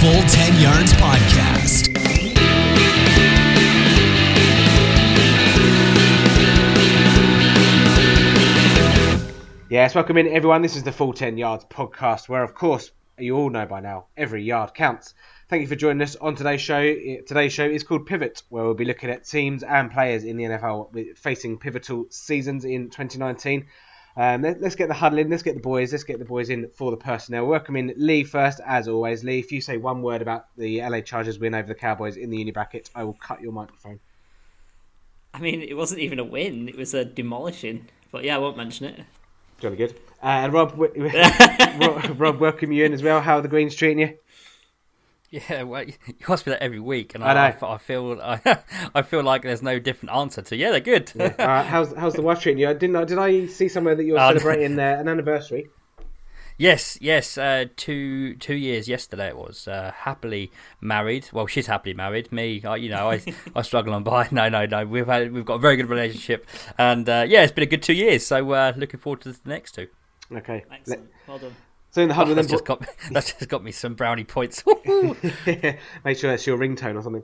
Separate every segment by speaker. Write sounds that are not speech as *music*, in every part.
Speaker 1: Full 10 Yards Podcast.
Speaker 2: Yes, welcome in everyone. This is the Full 10 Yards podcast, where, of course, you all know by now, every yard counts. Thank you for joining us on today's show. Today's show is called Pivot, where we'll be looking at teams and players in the NFL facing pivotal seasons in 2019. Um, let, us get the huddle in. Let's get the boys. Let's get the boys in for the personnel. Welcome in Lee first, as always. Lee, if you say one word about the LA Chargers win over the Cowboys in the uni bracket, I will cut your microphone.
Speaker 3: I mean, it wasn't even a win; it was a demolishing. But yeah, I won't mention it.
Speaker 2: Jolly good. Uh, and Rob, *laughs* Rob, Rob, welcome you in as well. How are the Greens treating you?
Speaker 4: Yeah, well, *laughs* you ask me that every week, and I, I, I, I feel *laughs* I, I, feel like there's no different answer to. Yeah, they're good.
Speaker 2: Yeah. *laughs* Uh, how's how's the wife treating you? Didn't I, did I see somewhere that you're uh, celebrating uh, an anniversary?
Speaker 4: Yes, yes. Uh, two two years yesterday it was. Uh, happily married. Well, she's happily married. Me, I, you know, I I struggle on by. No, no, no. We've had we've got a very good relationship, and uh, yeah, it's been a good two years. So uh, looking forward to the next two.
Speaker 2: Okay.
Speaker 3: Excellent. Well done.
Speaker 2: So in the oh, huddle,
Speaker 4: oh, that's, just got, *laughs* that's just got me some brownie points. *laughs* *laughs*
Speaker 2: Make sure that's your ringtone or something.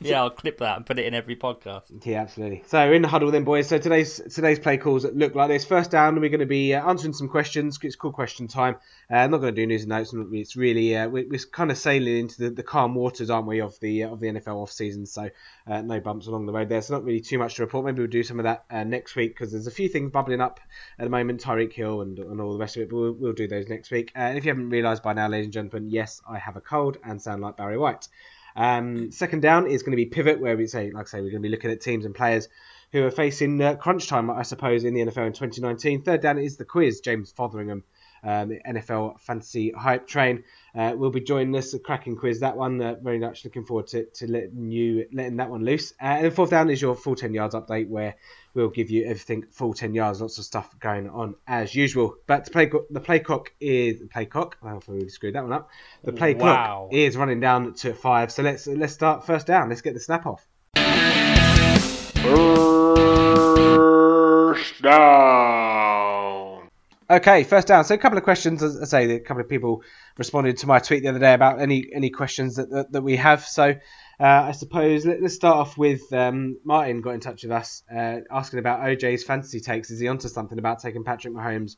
Speaker 4: Yeah, I'll clip that and put it in every podcast.
Speaker 2: Yeah, absolutely. So in the huddle then, boys. So today's today's play calls look like this. First down, we're going to be uh, answering some questions. It's called question time. Uh, I'm not going to do news and notes. It's really uh, we're, we're, kind of sailing into the, the, calm waters, aren't we, of the uh, of the NFL off season? So uh, no bumps along the road there. So not really too much to report. Maybe we'll do some of that next week because there's a few things bubbling up at the moment. Tyreek Hill and, and all the rest of it. But we'll, we'll do those next week. and if you haven't realised by now, ladies and gentlemen, yes, I have a cold and sound like Barry White. Um, second down is going to be pivot, where we say, like I say, we're going to be looking at teams and players who are facing uh, crunch time, I suppose, in the NFL in 2019. Third down is the quiz. James Fotheringham, um, the NFL fantasy hype train, uh, will be joining us. A cracking quiz, that one. Uh, very much looking forward to, to letting you letting that one loose. Uh, and the fourth down is your full 10 yards update, where we'll give you everything full 10 yards, lots of stuff going on as usual. But the play, the play clock is the play clock. I hope we screwed that one up. The play wow. clock is running down to five. So let's let's start first down. Let's get the snap off. First down. Okay, first down. So a couple of questions. As I say, a couple of people responded to my tweet the other day about any any questions that that, that we have. So uh, I suppose let, us start off with um, Martin got in touch with us uh, asking about OJ's fantasy takes. Is he onto something about taking Patrick Mahomes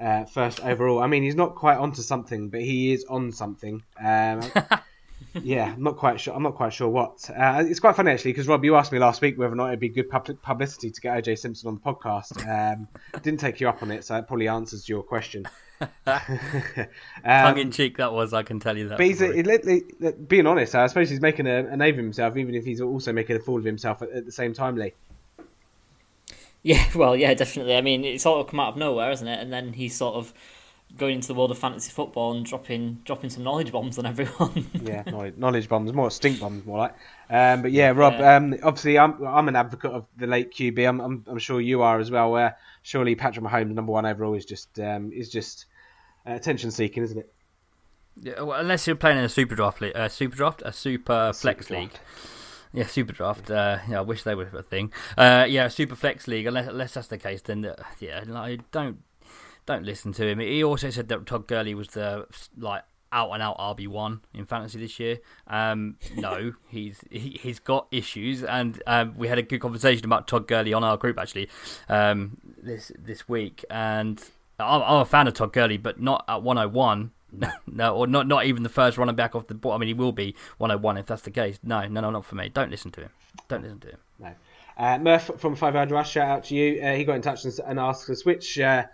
Speaker 2: uh, first overall? I mean, he's not quite onto something, but he is on something. Um, *laughs* yeah, I'm not quite sure. I'm not quite sure what. Uh, it's quite funny actually because Rob, you asked me last week whether or not it'd be good public publicity to get OJ Simpson on the podcast. Um, didn't take you up on it, so it probably answers your question. *laughs*
Speaker 4: um, Tongue in cheek, that was. I can tell you that.
Speaker 2: But he's a, being honest, I suppose he's making a, a, name of himself, even if he's also making a fool of himself at, at, the same time, Lee.
Speaker 3: Yeah, *laughs* well, yeah, definitely. I mean, it's sort of come out of nowhere, isn't it? And then he's sort of going into the world of fantasy football and dropping dropping some knowledge bombs on everyone. *laughs*
Speaker 2: yeah, knowledge, knowledge, bombs, more stink bombs, more like. Um, but yeah, Rob. Yeah. Um, obviously, I'm I'm an advocate of the late QB. I'm I'm, I'm sure you are as well. Where surely Patrick Mahomes, number one overall, is just um, is just uh, attention seeking, isn't it?
Speaker 4: Yeah, well, unless you're playing in a super draft, league, uh, super draft, a super flex super league. Yeah, super draft. Uh, yeah, I wish they were a thing. Uh, yeah, super flex league. Unless, unless that's the case, then uh, yeah, like, don't don't listen to him. He also said that Todd Gurley was the like out and out RB one in fantasy this year. Um, no, *laughs* he's he, has got issues, and um, we had a good conversation about Todd Gurley on our group actually um, this this week, and I'm, I'm a fan of Todd Gurley, but not at 101. *laughs* no, or not not even the first running back off the ball. I mean, he will be 101 if that's the case. No, no, no, not for me. Don't listen to him. Don't listen to him.
Speaker 2: No. Uh, Murph from Five Yard Rush, shout out to you. Uh, he got in touch and, and asked us which uh,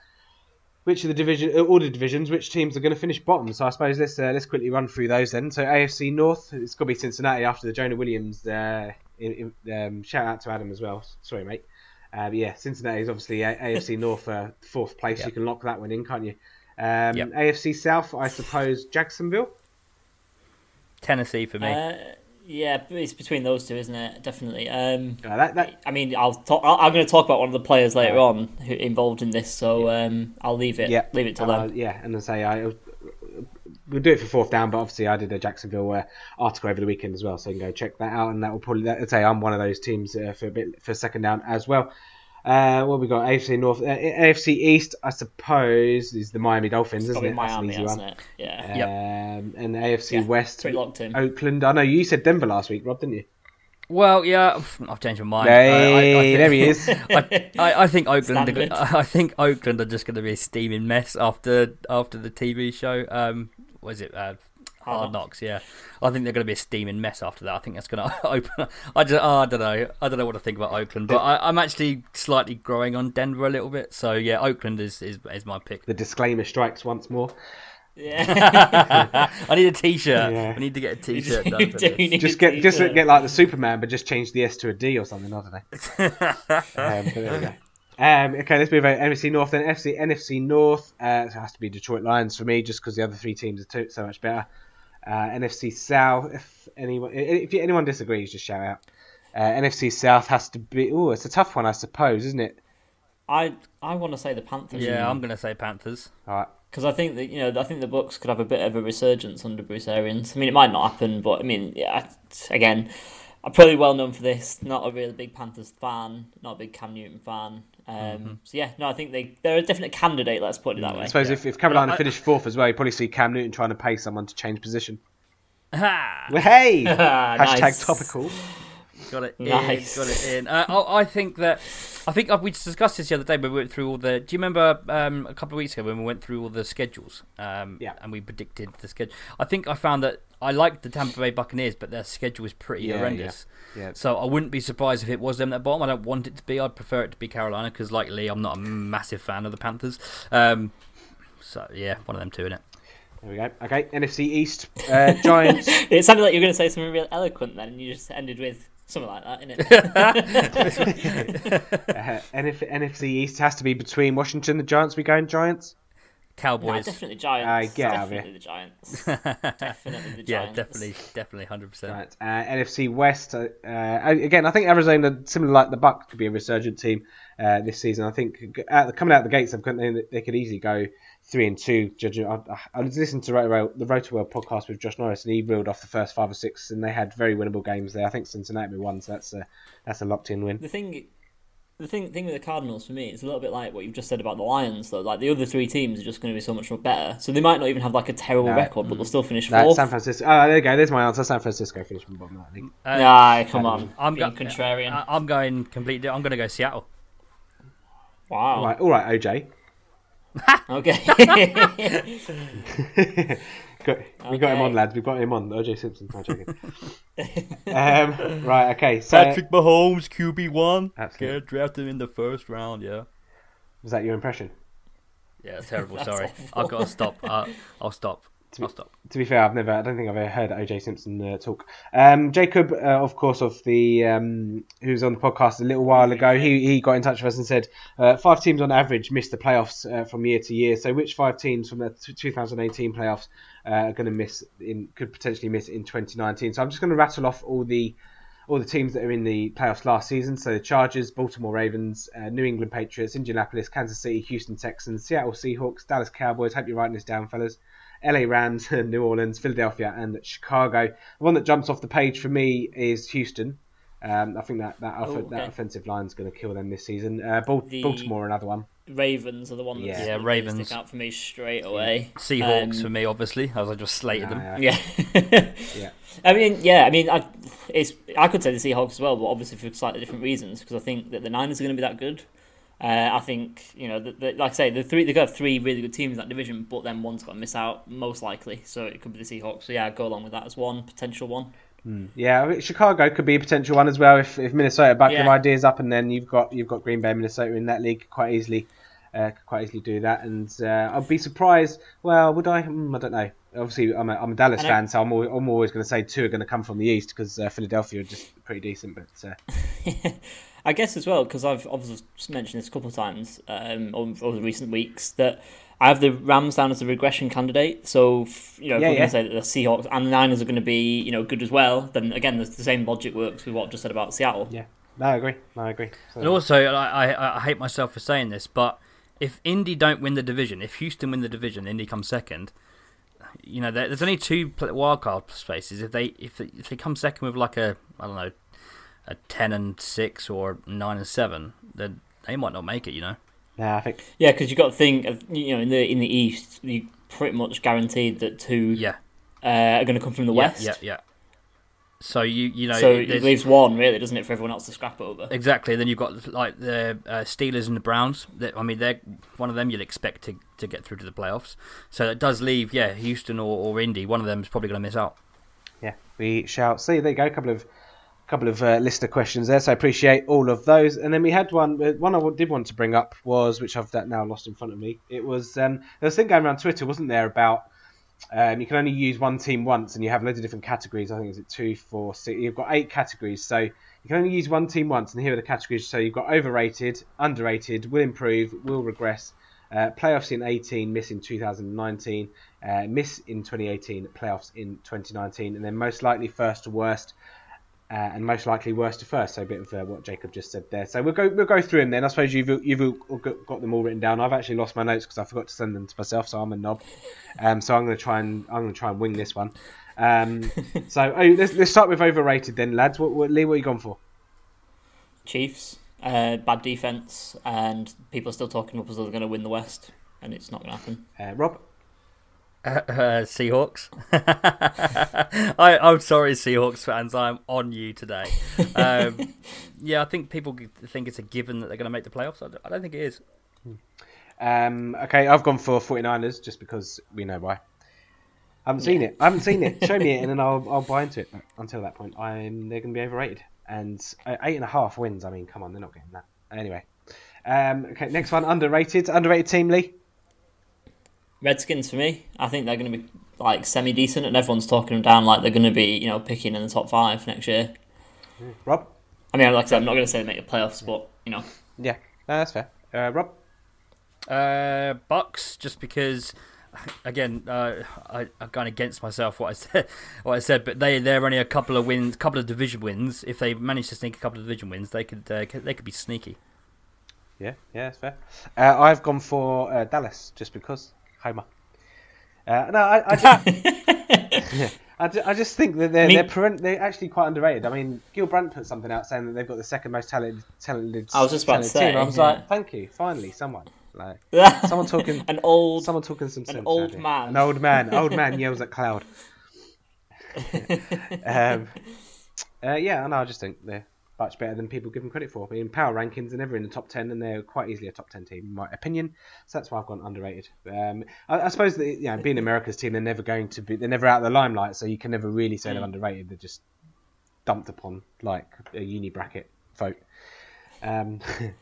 Speaker 2: which of the division, uh, all the divisions, which teams are going to finish bottom. So I suppose let's uh, let's quickly run through those then. So AFC North, it's got to be Cincinnati after the Jonah Williams. Uh, in, in, um, shout out to Adam as well. Sorry, mate. Uh, yeah, Cincinnati is obviously a- AFC North uh, fourth place. Yep. You can lock that one in, can't you? Um, yep. AFC South, I suppose Jacksonville.
Speaker 4: Tennessee for me.
Speaker 3: Yeah, it's between those two, isn't it? Definitely. Um, that, that... I mean, I'll talk. I'm going to talk about one of the players later on who involved in this, so um, I'll leave it. Yeah. leave it to uh,
Speaker 2: them. Yeah, and I say I we'll do it for fourth down, but obviously I did a Jacksonville uh, article over the weekend as well, so you can go check that out, and that will probably. Say I'm one of those teams uh, for a bit for second down as well. Uh, what we got? AFC North, uh, AFC East, I suppose, is the Miami Dolphins, isn't it?
Speaker 3: Miami, isn't it? Yeah.
Speaker 2: Um, And the AFC yeah, West,
Speaker 3: locked in.
Speaker 2: Oakland. I know you said Denver last week, Rob, didn't you?
Speaker 4: Well, yeah, I've changed my mind.
Speaker 2: Hey, I, I, I think, there he is. *laughs*
Speaker 4: I, I, think Oakland. Are, *laughs* I think Oakland are just going to be a steaming mess after after the TV show. Um, was it uh, Hard Knocks? Yeah, I think they're going to be a steaming mess after that. I think that's going *laughs* to open. I just, oh, I don't know. I don't know what to think about Oakland, but I, am actually slightly growing on Denver a little bit. So yeah, Oakland is is, is my pick.
Speaker 2: The disclaimer strikes once more.
Speaker 4: Yeah. *laughs* I need a T-shirt. Yeah. I need to get a *laughs* T-shirt done.
Speaker 2: just get just get like the Superman, but just change the S to a D or something. I don't know. um, there we go. Um, okay, let's move over NFC North then. FC NFC North uh, it has to be Detroit Lions for me, just because the other three teams are too, so much better. Uh, NFC South, if anyone if anyone disagrees, just shout out. Uh, NFC South has to be. Oh, it's a tough one, I suppose, isn't it?
Speaker 3: I I want to say the Panthers.
Speaker 4: Yeah, I'm going to say Panthers.
Speaker 2: All right
Speaker 3: because I think that you know I think the Bucs could have a bit of a resurgence under Bruce Arians. I mean, it might not happen, but I mean, yeah, again, I'm probably well known for this. Not a really big Panthers fan, not a big Cam Newton fan. Um, mm-hmm. So yeah, no, I think they they're a definite candidate. Let's put it that way. I
Speaker 2: suppose yeah. if, if Carolina I, finished fourth as well, you probably see Cam Newton trying to pay someone to change position.
Speaker 4: Ha! *laughs*
Speaker 2: Hey, *laughs* hashtag topical.
Speaker 4: Got it nice. in. Got it in. Uh, I think that I think uh, we discussed this the other day when we went through all the. Do you remember um, a couple of weeks ago when we went through all the schedules? Um,
Speaker 2: yeah.
Speaker 4: And we predicted the schedule. I think I found that I like the Tampa Bay Buccaneers, but their schedule is pretty yeah, horrendous. Yeah. yeah. So I wouldn't be surprised if it was them at the bottom. I don't want it to be. I'd prefer it to be Carolina because, like Lee, I'm not a massive fan of the Panthers. Um, so yeah, one of them two in it.
Speaker 2: There we go. Okay, NFC East uh, *laughs* Giants.
Speaker 3: it sounded like you were going to say something real eloquent then, and you just ended with Something like that,
Speaker 2: innit? *laughs* *laughs* uh, NFC East has to be between Washington, and the Giants. We going Giants?
Speaker 4: Cowboys.
Speaker 3: No, definitely Giants.
Speaker 2: Uh, get
Speaker 3: definitely out of here. the Giants. definitely the Giants. *laughs*
Speaker 4: Yeah, definitely, definitely, hundred percent.
Speaker 2: Right. Uh, NFC West. Uh, uh, again, I think Arizona, similar like the Bucs, could be a resurgent team uh, this season. I think coming out the gates, they, they could easily go three and two. Judging, I, I listened to the Rotoworld podcast with Josh Norris, and he reeled off the first five or six, and they had very winnable games there. I think Cincinnati won, so that's a that's a locked in win.
Speaker 3: The thing, the thing, thing with the Cardinals for me, it's a little bit like what you've just said about the Lions, though. Like the other three teams are just going to be so much more better, so they might not even have like a terrible no. record, but they'll still finish no, fourth.
Speaker 2: San Francisco. Oh, there you go. There's my answer. San Francisco finished bottom of that league.
Speaker 3: Uh, nah, come on. I'm going contrarian.
Speaker 4: I'm going completely. I'm going to go Seattle.
Speaker 3: Wow.
Speaker 2: All right, all right, OJ. *laughs*
Speaker 3: okay. *laughs* *laughs*
Speaker 2: got, we got him on, lads. We got him on. OJ Simpson. No joking. *laughs* um, right. Okay. So
Speaker 4: Patrick Mahomes, QB one. Absolutely. Get drafted in the first round. Yeah.
Speaker 2: Was that your impression?
Speaker 4: Yeah, terrible. *laughs* Sorry, awful. I've got to stop. Uh, I'll stop.
Speaker 2: To
Speaker 4: be, stop.
Speaker 2: To be fair, I've never, I don't think I've ever heard OJ Simpson uh, talk. Um, Jacob, uh, of course, of the um, who was on the podcast a little while ago, he, he got in touch with us and said uh, five teams on average miss the playoffs uh, from year to year. So, which five teams from the 2018 playoffs are going to miss in could potentially miss in 2019? So, I'm just going to rattle off all the all the teams that are in the playoffs last season. So the Chargers, Baltimore Ravens, uh, New England Patriots, Indianapolis, Kansas City, Houston Texans, Seattle Seahawks, Dallas Cowboys. Hope you're writing this down, fellas. LA Rams, *laughs* New Orleans, Philadelphia, and Chicago. The one that jumps off the page for me is Houston. Um, I think that that, oh, okay. that offensive line is going to kill them this season. Uh, Baltimore, another one.
Speaker 3: Ravens are the one that's
Speaker 4: yeah, Ravens
Speaker 3: stick out for me straight away.
Speaker 4: Seahawks um, for me, obviously, as I just slated them.
Speaker 3: Yeah, yeah. *laughs* yeah. I mean, yeah, I mean, I, it's I could say the Seahawks as well, but obviously for slightly different reasons because I think that the Niners are going to be that good. Uh, I think you know, the, the, like I say, the three they got three really good teams in that division, but then one's got to miss out most likely. So it could be the Seahawks. So yeah, I'd go along with that as one potential one.
Speaker 2: Mm. Yeah, I mean, Chicago could be a potential one as well if, if Minnesota back yeah. their ideas up, and then you've got you've got Green Bay, Minnesota in that league quite easily. Uh, quite easily do that, and uh, I'd be surprised. Well, would I? Mm, I don't know. Obviously, I'm a, I'm a Dallas fan, so I'm always, I'm always going to say two are going to come from the East because uh, Philadelphia are just pretty decent. But uh, *laughs*
Speaker 3: I guess as well because I've obviously mentioned this a couple of times um, over, the recent weeks that I have the Rams down as a regression candidate. So you know, if yeah, we're yeah. going to say that the Seahawks and the Niners are going to be you know good as well, then again, the, the same logic works with what I just said about Seattle.
Speaker 2: Yeah, no, I agree. No, I agree.
Speaker 4: So, and also, I, I I hate myself for saying this, but if Indy don't win the division, if Houston win the division, Indy comes second. You know, there's only two wildcard spaces. If they if they, if they come second with like a I don't know a ten and six or nine and seven, then they might not make it. You know.
Speaker 2: Yeah, I think.
Speaker 3: Yeah, because you've got to think of you know in the in the East, you pretty much guaranteed that two
Speaker 4: Yeah.
Speaker 3: uh, are going to come from the
Speaker 4: Yeah.
Speaker 3: West.
Speaker 4: Yeah. Yeah. So you you know
Speaker 3: so it leaves one really, doesn't it, for everyone else to scrap over?
Speaker 4: Exactly. Then you've got like the uh, Steelers and the Browns. That- I mean, they're one of them you'd expect to, to get through to the playoffs. So it does leave, yeah, Houston or, or Indy. One of them is probably going to miss out.
Speaker 2: Yeah, we shall see. There you go. A couple of couple of uh, listener questions there. So I appreciate all of those. And then we had one. uh, One I did want to bring up was, which I've that now lost in front of me. It was um, there was a thing going around Twitter, wasn't there, about um, you can only use one team once, and you have loads of different categories. I think is it two, four, six. You've got eight categories, so you can only use one team once. And here are the categories. So you've got overrated, underrated, will improve, will regress, uh, playoffs in 18, miss in 2019, uh, miss in 2018, playoffs in 2019, and then most likely first to worst. Uh, and most likely worst to first, so a bit of uh, what Jacob just said there. So we'll go we'll go through them then. I suppose you've you've got them all written down. I've actually lost my notes because I forgot to send them to myself, so I'm a knob. Um, so I'm going to try and I'm going to try and wing this one. Um, *laughs* so oh, let's let's start with overrated then, lads. What, what Lee? What are you gone for?
Speaker 3: Chiefs, uh, bad defense, and people are still talking up as though they're going to win the West, and it's not going to happen.
Speaker 2: Uh, Rob.
Speaker 4: Uh, *laughs* Seahawks. *laughs* I, I'm sorry, Seahawks fans. I'm on you today. Um, *laughs* yeah, I think people think it's a given that they're going to make the playoffs. I don't, I don't think it is.
Speaker 2: Um, okay, I've gone for 49ers just because we know why. I haven't seen it. I haven't seen it. Show me it, and then I'll I'll buy into it. Until that point, I'm they're going to be overrated. And uh, eight and a half wins. I mean, come on, they're not getting that. Anyway, um, okay, next one, underrated. Underrated team, Lee.
Speaker 3: Redskins for me, I think they're going to be like semi decent, and everyone's talking them down like they're going to be you know picking in the top five next year.
Speaker 2: Rob.
Speaker 3: I mean, like I said, I'm not going to say they make the playoffs, but you know,
Speaker 2: Yeah, no, that's fair. Uh, Rob.
Speaker 4: Uh, Bucs, just because, again, uh, I, I've gone against myself what I said. What I said, but they they're only a couple of wins, couple of division wins. If they manage to sneak a couple of division wins, they could uh, they could be sneaky.
Speaker 2: Yeah, yeah, that's fair. Uh, I've gone for uh, Dallas just because Homer. Uh, no, I, I, just, *laughs* I, ju- I just think that they're
Speaker 3: Me-
Speaker 2: they're, parent, they're actually quite underrated. I mean, Gil Brandt put something out saying that they've got the second most talented talented.
Speaker 3: I was just about to
Speaker 2: talented team.
Speaker 3: say,
Speaker 2: I was
Speaker 3: yeah.
Speaker 2: like, thank you, finally, someone like *laughs* someone talking.
Speaker 3: an old
Speaker 2: Someone talking some sense. An old
Speaker 3: man.
Speaker 2: An old man. Old man *laughs* yells at cloud. um, uh, yeah, and I just think they're much better than people give them credit for. I mean, power rankings they're never in the top ten, and they're quite easily a top ten team, in my opinion. So that's why I've gone underrated. Um, I, I suppose that you know, being America's team, they're never going to be. They're never out of the limelight, so you can never really say they're underrated. They're just dumped upon like a uni bracket vote. Um, *laughs*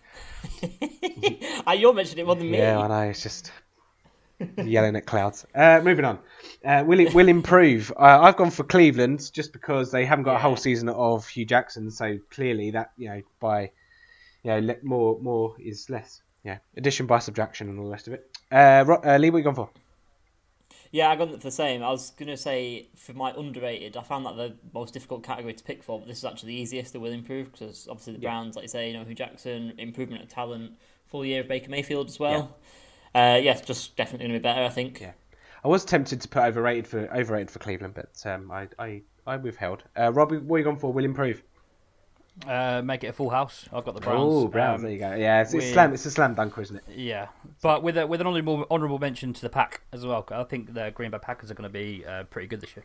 Speaker 2: *laughs*
Speaker 3: Ah, you're mentioning it more than me.
Speaker 2: Yeah, I know. It's just yelling at clouds. Uh, moving on. Uh, will it will improve? Uh, I've gone for Cleveland just because they haven't got a whole season of Hue Jackson, so clearly that you know by you know le- more more is less. Yeah, addition by subtraction and all the rest of it. Uh, uh, Lee, what you gone for?
Speaker 3: Yeah, I got for the same. I was gonna say for my underrated, I found that the most difficult category to pick for, but this is actually the easiest. That will improve because obviously the Browns, like you say, you know, Hue Jackson, improvement of talent, full year of Baker Mayfield as well. Yeah, uh, yeah just definitely gonna be better. I think.
Speaker 2: Yeah. I was tempted to put overrated for overrated for Cleveland, but um, I, I I withheld. Uh, Robbie, what are you gone for? Will improve.
Speaker 4: Uh, make it a full house. I've got the Browns.
Speaker 2: Oh, Browns.
Speaker 4: Um,
Speaker 2: there you go. Yeah, it's, it's
Speaker 4: with-
Speaker 2: slam. It's a slam dunker, isn't it?
Speaker 4: Yeah, but with a, with an honourable honourable mention to the pack as well. I think the Green Bay Packers are going to be uh, pretty good this year.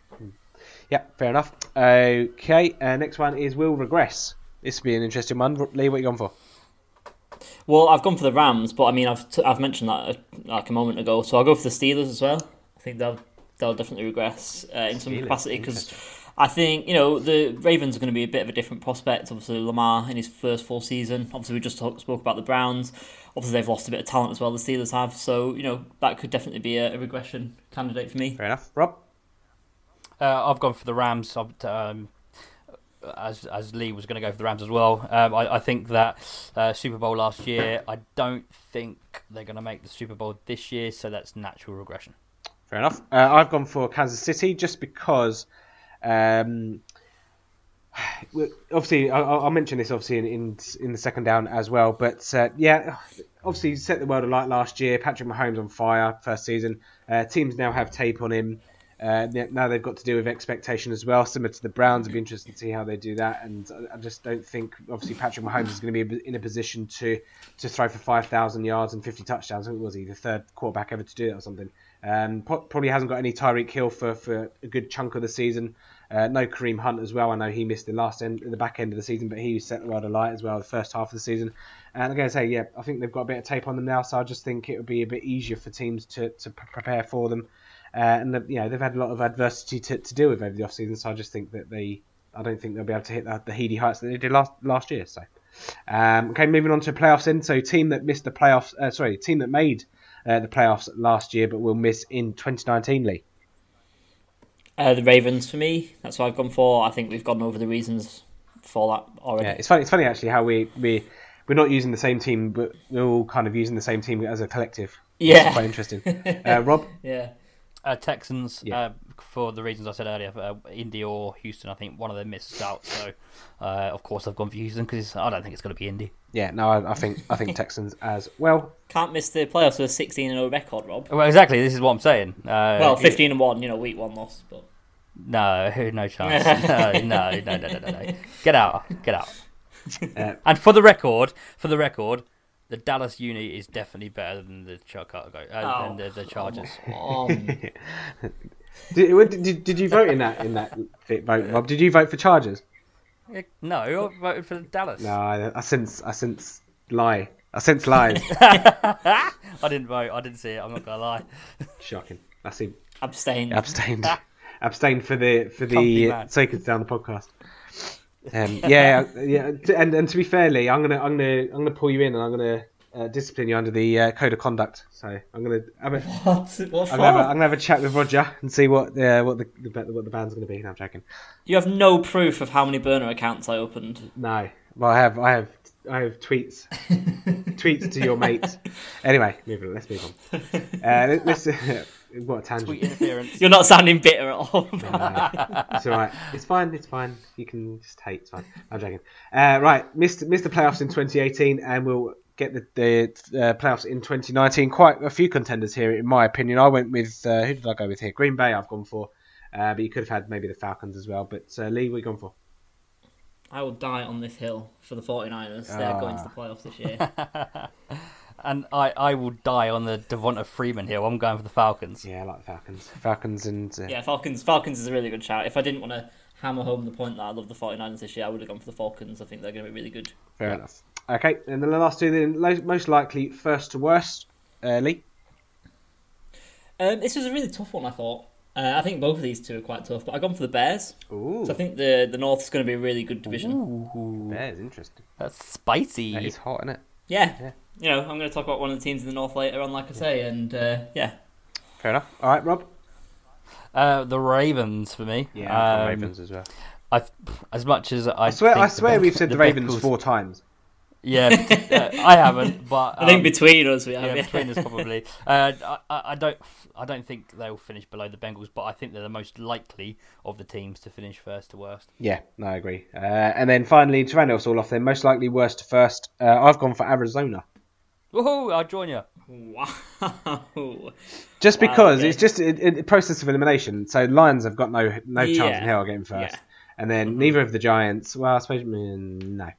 Speaker 2: Yeah, fair enough. Okay, uh, next one is will regress. This will be an interesting one. Lee, what are you gone for?
Speaker 3: Well, I've gone for the Rams, but I mean, I've t- I've mentioned that uh, like a moment ago, so I'll go for the Steelers as well. I think they'll they'll definitely regress uh, in some
Speaker 2: Steelers,
Speaker 3: capacity because I think you know the Ravens are going to be a bit of a different prospect. Obviously, Lamar in his first full season. Obviously, we just talk, spoke about the Browns. Obviously, they've lost a bit of talent as well. The Steelers have, so you know that could definitely be a, a regression candidate for me.
Speaker 2: Fair enough. Rob?
Speaker 4: Uh, I've gone for the Rams. I've, um, as as Lee was going to go for the Rams as well. Um, I, I think that uh, Super Bowl last year. I don't think they're going to make the Super Bowl this year, so that's natural regression.
Speaker 2: Fair enough. Uh, I've gone for Kansas City just because. Um, obviously, I'll, I'll mention this obviously in, in in the second down as well. But uh, yeah, obviously set the world alight last year. Patrick Mahomes on fire first season. Uh, teams now have tape on him. Uh, now they've got to deal with expectation as well, similar to the Browns. It'll be interesting to see how they do that. And I just don't think, obviously, Patrick Mahomes is going to be in a position to to throw for 5,000 yards and 50 touchdowns. I was he the third quarterback ever to do that or something. Um, probably hasn't got any Tyreek Hill for, for a good chunk of the season. Uh, no Kareem Hunt as well. I know he missed the last end, the back end of the season, but he set the world alight as well the first half of the season. And I'm going to say, yeah, I think they've got a bit of tape on them now, so I just think it would be a bit easier for teams to, to prepare for them. Uh, and the, you know they've had a lot of adversity to, to deal with over the off season, so I just think that they, I don't think they'll be able to hit the, the heady heights that they did last last year. So, um, okay, moving on to playoffs. In so team that missed the playoffs, uh, sorry, team that made uh, the playoffs last year but will miss in 2019. Lee.
Speaker 3: Uh, the Ravens for me. That's what I've gone for. I think we've gone over the reasons for that already.
Speaker 2: Yeah, it's funny. It's funny actually how we we we're not using the same team, but we're all kind of using the same team as a collective.
Speaker 3: Yeah,
Speaker 2: it's quite interesting. *laughs* Uh, Rob.
Speaker 3: yeah.
Speaker 4: Uh, Texans, yeah. uh, for the reasons I said earlier, uh, Indy or Houston, I think one of them misses out. So, uh, of course, I've gone for Houston because I don't think it's going to be Indy.
Speaker 2: Yeah, no, I, I think I think *laughs* Texans as well.
Speaker 3: Can't miss the playoffs with a 16 0 record, Rob.
Speaker 4: Well, exactly. This is what I'm saying. Uh,
Speaker 3: well, 15 and one, you know, week one loss, but
Speaker 4: no, *laughs* no chance. *laughs* no, no, no, no, no, no, Get out, get out. Uh, and for the record, for the record, the Dallas uni is definitely better than the Chicago uh, oh, than the, the Chargers. *laughs* *laughs*
Speaker 2: did, did, did you vote in that in that vote, Rob? Did you vote for Chargers?
Speaker 4: No, I voted for Dallas.
Speaker 2: No, I, I sense I sense lie. I sense lies. *laughs*
Speaker 4: I didn't vote. I didn't see it. I'm not gonna lie.
Speaker 2: Shocking. I see.
Speaker 3: Abstained.
Speaker 2: Abstained. Abstained for the for the sake of down the podcast. Um, yeah, yeah, and and to be fair, Lee, I'm gonna I'm gonna I'm gonna pull you in and I'm gonna uh, discipline you under the uh, code of conduct. So I'm gonna have a *laughs*
Speaker 3: what? What
Speaker 2: I'm, gonna have a, I'm gonna have a chat with Roger and see what uh, what the, the what the band's gonna be. No, I'm joking.
Speaker 3: You have no proof of how many burner accounts I opened.
Speaker 2: No, well I have I have I have tweets *laughs* tweets to your mates. Anyway, move on. Let's move on. Uh, let's. *laughs* what a tangent.
Speaker 3: interference. *laughs* You're not sounding bitter at all.
Speaker 2: no, it's all right. It's fine. It's fine. You can just hate. It's fine. I'm joking. Uh, right, missed missed the playoffs in 2018, and we'll get the, the uh, playoffs in 2019. Quite a few contenders here, in my opinion. I went with uh, who did I go with here? Green Bay. I've gone for, uh, but you could have had maybe the Falcons as well. But uh, Lee, what you gone for?
Speaker 3: I will die on this hill for the 49ers. They're going to the playoffs this year. *laughs*
Speaker 4: and I, I will die on the Devonta Freeman here. I'm going for the Falcons.
Speaker 2: Yeah, I like the Falcons. Falcons and
Speaker 3: uh... yeah, Falcons. Falcons is a really good shout. If I didn't want to hammer home the point that I love the 49ers this year, I would have gone for the Falcons. I think they're going to be really good.
Speaker 2: Fair enough. Okay, and then the last two, then most likely first to worst, uh, Lee.
Speaker 3: Um, this was a really tough one, I thought. Uh, I think both of these two are quite tough, but I've gone for the Bears.
Speaker 2: Ooh.
Speaker 3: So I think the the North's going to be a really good division.
Speaker 2: Ooh. Bears, interesting.
Speaker 4: That's spicy.
Speaker 2: That is hot, isn't it?
Speaker 3: Yeah. yeah. You know, I'm going to talk about one of the teams in the North later on, like I say, and uh, yeah.
Speaker 2: Fair enough. All right, Rob.
Speaker 4: Uh, the Ravens for me.
Speaker 2: Yeah, um, Ravens as well.
Speaker 4: I, as much as I,
Speaker 2: I swear, I swear, we've said the, the Ravens Beckles... four times.
Speaker 4: Yeah, uh, I haven't, *laughs* but
Speaker 3: um, I think um, between us we have.
Speaker 4: Yeah, between us probably. *laughs* Uh, I, I don't, I don't think they'll finish below the Bengals, but I think they're the most likely of the teams to finish first to worst.
Speaker 2: Yeah, no, I agree. Uh, and then finally, to round us all off, then most likely worst to first. Uh, I've gone for Arizona.
Speaker 4: Woohoo! I'll join you.
Speaker 3: Wow.
Speaker 2: Just because okay. it's just a, a, process of elimination. So Lions have got no no chance yeah. in hell of getting first, yeah. and then mm-hmm. neither of the Giants. Well, I suppose mm, no.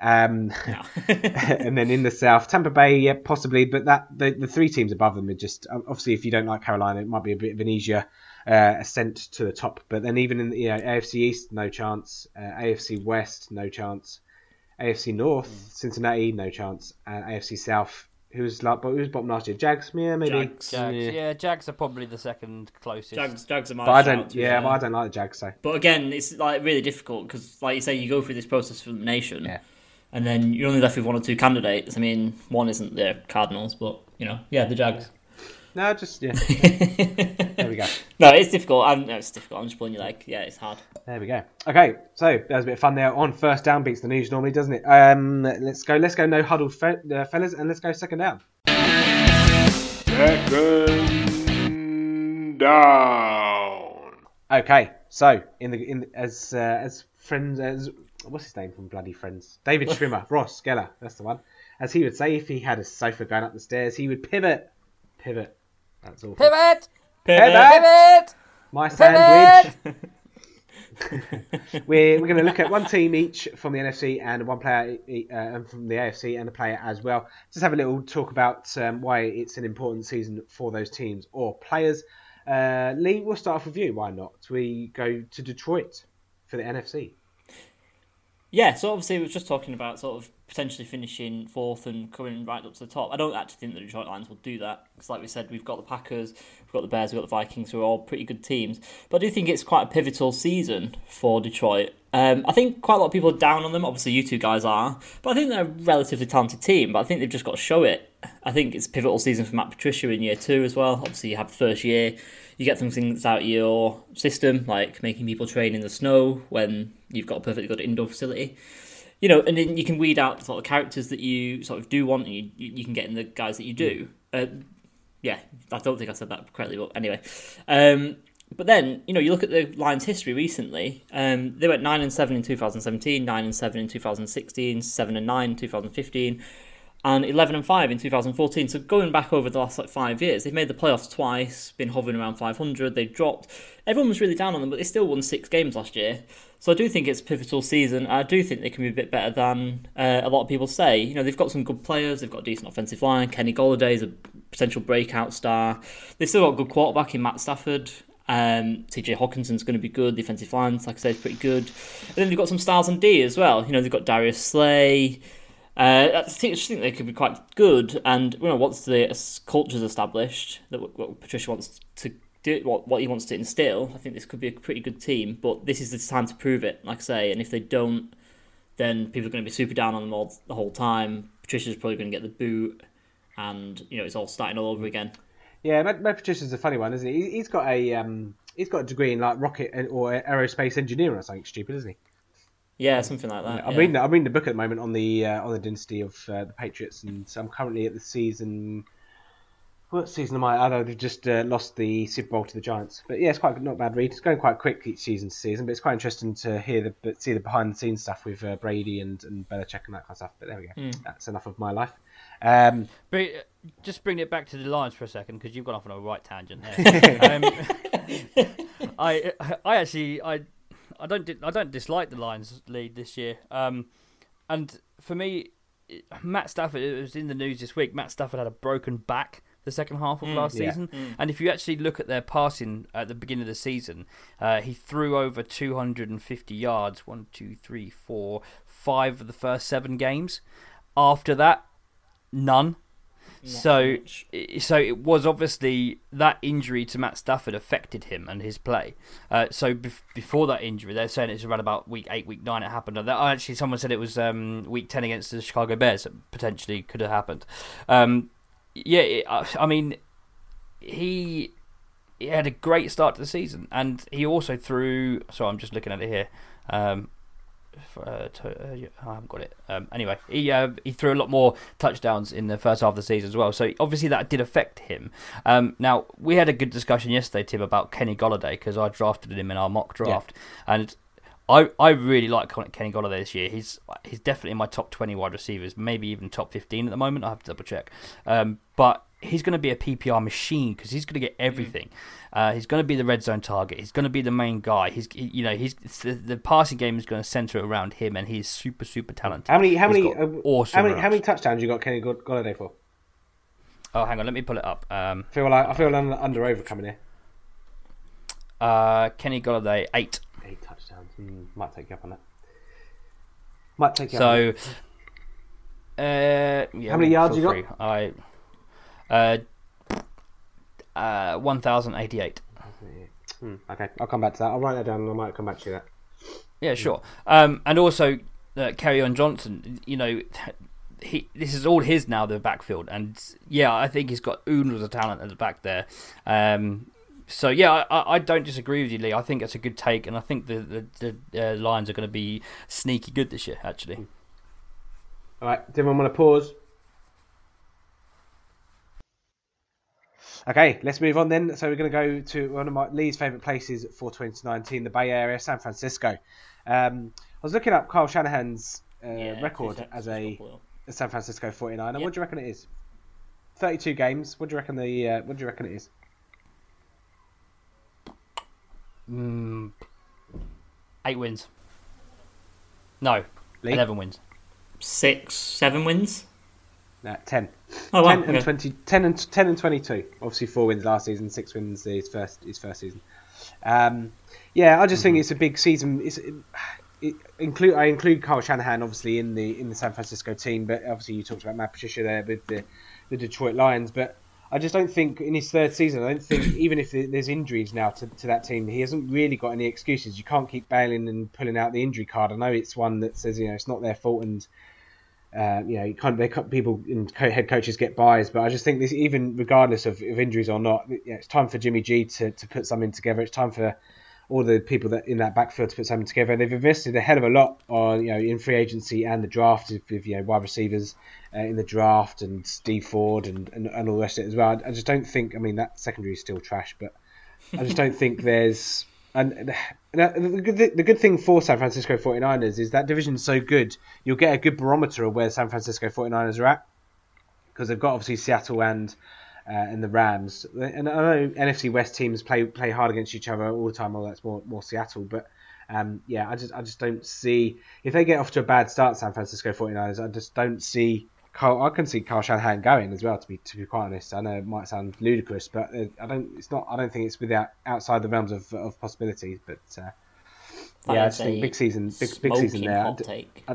Speaker 2: Um, no. *laughs* *laughs* and then in the south, Tampa Bay, yeah, possibly, but that the, the three teams above them are just obviously if you don't like Carolina, it might be a bit of an easier uh, ascent to the top. But then even in the you know, AFC East, no chance. Uh, AFC West, no chance. AFC North, mm. Cincinnati, no chance. And AFC South, who was like, who was bottom last year? Jags, yeah, maybe.
Speaker 4: Jags, Jags yeah. yeah. Jags are probably the second closest.
Speaker 3: Jags, Jags are my.
Speaker 2: But I don't, yeah, but I don't like the Jags. So.
Speaker 3: But again, it's like really difficult because, like you say, you go through this process of elimination.
Speaker 2: Yeah
Speaker 3: and then you're only left with one or two candidates. I mean, one isn't the Cardinals, but you know, yeah, the Jags.
Speaker 2: No, just yeah. *laughs* there we go.
Speaker 3: No, it's difficult. I'm, no, it's difficult. I'm just pulling you like, yeah, it's hard.
Speaker 2: There we go. Okay, so there's a bit of fun there. On first down beats the news normally, doesn't it? Um, let's go. Let's go. No huddle, fe- uh, fellas, and let's go second down. Second down. Okay, so in the in as uh, as friends as what's his name from Bloody Friends? David Schwimmer, *laughs* Ross Geller, that's the one. As he would say, if he had a sofa going up the stairs, he would pivot, pivot. That's all.
Speaker 4: Pivot,
Speaker 3: pivot,
Speaker 4: pivot.
Speaker 2: My sandwich. *laughs* we're we're going to look at one team each from the NFC and one player uh, from the AFC and a player as well. Just have a little talk about um, why it's an important season for those teams or players. Uh, Lee, we'll start off with you. Why not? We go to Detroit for the NFC.
Speaker 3: Yeah, so obviously we were just talking about sort of potentially finishing fourth and coming right up to the top. I don't actually think the Detroit Lions will do that because, like we said, we've got the Packers, we've got the Bears, we've got the Vikings, who are all pretty good teams. But I do think it's quite a pivotal season for Detroit. Um, I think quite a lot of people are down on them. Obviously, you two guys are, but I think they're a relatively talented team. But I think they've just got to show it. I think it's a pivotal season for Matt Patricia in year two as well. Obviously, you have the first year, you get some things out of your system, like making people train in the snow when you've got a perfectly good indoor facility you know, and then you can weed out sort of characters that you sort of do want, and you you can get in the guys that you do. Uh, yeah, I don't think I said that correctly, but anyway. Um, but then you know you look at the Lions' history recently. Um, they went nine and seven in 2017, nine and seven in 2016, seven and nine in 2015 and 11 and 5 in 2014. So going back over the last like five years, they've made the playoffs twice, been hovering around 500. they've dropped. Everyone was really down on them, but they still won six games last year. So I do think it's a pivotal season. I do think they can be a bit better than uh, a lot of people say. You know, they've got some good players. They've got a decent offensive line. Kenny Golladay is a potential breakout star. They've still got a good quarterback in Matt Stafford. Um, TJ Hockenson's going to be good. Defensive line, like I said, is pretty good. And then they've got some stars on D as well. You know, they've got Darius Slay. Uh, I think, I think they could be quite good, and you know, once the culture's established, that what Patricia wants to do, what what he wants to instill, I think this could be a pretty good team. But this is the time to prove it, like I say. And if they don't, then people are going to be super down on them all the whole time. Patricia's probably going to get the boot, and you know, it's all starting all over again.
Speaker 2: Yeah, Matt, Matt Patricia's a funny one, isn't he? He's got a um, he's got a degree in like rocket or aerospace engineering or something stupid, isn't he?
Speaker 3: Yeah, something like that.
Speaker 2: I'm
Speaker 3: yeah.
Speaker 2: reading. I'm reading the book at the moment on the uh, on the dynasty of uh, the Patriots, and so I'm currently at the season. What season am I? I know they've just uh, lost the Super Bowl to the Giants, but yeah, it's quite not a bad read. It's going quite quick each season to season, but it's quite interesting to hear the see the behind the scenes stuff with uh, Brady and and Belichick and that kind of stuff. But there we go. Mm. That's enough of my life. Um,
Speaker 4: but uh, just bring it back to the Lions for a second because you've gone off on a right tangent there. *laughs* um, *laughs* I I actually I I don't I don't dislike the Lions lead this year. Um, and for me, Matt Stafford it was in the news this week. Matt Stafford had a broken back the second half of mm, last yeah. season, mm. and if you actually look at their passing at the beginning of the season, uh, he threw over 250 yards. One, two, three, four, five of the first seven games. After that, none so, so it was obviously that injury to Matt Stafford affected him and his play. Uh, so before that injury, they're saying it's around about week eight, week nine. It happened. Actually, someone said it was um, week ten against the Chicago Bears. That potentially could have happened. Um, yeah, it, I mean, he he had a great start to the season, and he also threw. So I'm just looking at it here. Um, uh, to, uh, I haven't got it. Um, anyway, he uh, he threw a lot more touchdowns in the first half of the season as well. So obviously that did affect him. Um, now we had a good discussion yesterday, Tim, about Kenny Golladay because I drafted him in our mock draft, yeah. and I, I really like Kenny Golladay this year. He's he's definitely in my top twenty wide receivers, maybe even top fifteen at the moment. I have to double check. Um, but he's going to be a PPR machine because he's going to get mm. everything. Uh, he's going to be the red zone target. He's going to be the main guy. He's he, you know he's the, the, passing game is going to center around him, and he's super super talented.
Speaker 2: How many how many uh, awesome how many how many touchdowns you got Kenny Golladay for?
Speaker 4: Oh, hang on, let me pull it up. Um,
Speaker 2: I feel like I feel under, under over coming here.
Speaker 4: Uh, Kenny Golladay eight.
Speaker 2: Eight touchdowns. Mm, might take you up on that. Might take you
Speaker 4: so, up. So, uh, yeah,
Speaker 2: how many yards you got?
Speaker 4: I uh, uh, 1,088.
Speaker 2: Hmm, okay, I'll come back to that. I'll write that down and I might come back to that.
Speaker 4: Yeah, sure. Um, and also, uh, on Johnson, you know, he this is all his now, the backfield. And yeah, I think he's got oodles of talent at the back there. Um, so yeah, I, I don't disagree with you, Lee. I think it's a good take, and I think the the, the uh, Lions are going to be sneaky good this year, actually.
Speaker 2: All right, do want to pause? Okay, let's move on then. So we're going to go to one of my Lee's favourite places for 2019, the Bay Area, San Francisco. Um, I was looking up Kyle Shanahan's uh, yeah, record as a, a, San Francisco 49er. Yep. What do you reckon it is? 32 games. What do you reckon the? Uh, what do you reckon it is?
Speaker 4: Mm, eight wins. No,
Speaker 2: Lee?
Speaker 4: eleven wins.
Speaker 3: Six, seven wins.
Speaker 2: No, ten.
Speaker 3: Oh wow.
Speaker 2: 10 and
Speaker 3: okay.
Speaker 2: 20, 10 and 10 and 22. Obviously, four wins last season, six wins his first his first season. Um, yeah, I just think it's a big season. It's, it, it include I include Carl Shanahan obviously in the in the San Francisco team, but obviously you talked about Matt Patricia there with the the Detroit Lions, but. I just don't think in his third season. I don't think *coughs* even if there's injuries now to, to that team, he hasn't really got any excuses. You can't keep bailing and pulling out the injury card. I know it's one that says you know it's not their fault and uh, you know, you can't, they people and head coaches get buys, but I just think this, even regardless of, of injuries or not, yeah, it's time for Jimmy G to, to put something together. It's time for all the people that in that backfield to put something together. They've invested a hell of a lot on you know in free agency and the draft with you know wide receivers uh, in the draft and Steve Ford and, and, and all the rest of it as well. I just don't think. I mean that secondary is still trash, but I just don't think there's. And the good, the good thing for San Francisco 49ers is that division's so good, you'll get a good barometer of where San Francisco 49ers are at. Because they've got obviously Seattle and uh, and the Rams. And I know NFC West teams play play hard against each other all the time, although that's more, more Seattle. But um, yeah, I just I just don't see. If they get off to a bad start, San Francisco 49ers, I just don't see. Carl, I can see Carl Shanahan going as well. To be to be quite honest, I know it might sound ludicrous, but uh, I don't. It's not. I don't think it's without outside the realms of, of possibility. But uh, yeah, I just think big season, big big season there.
Speaker 3: hot take.
Speaker 2: Uh,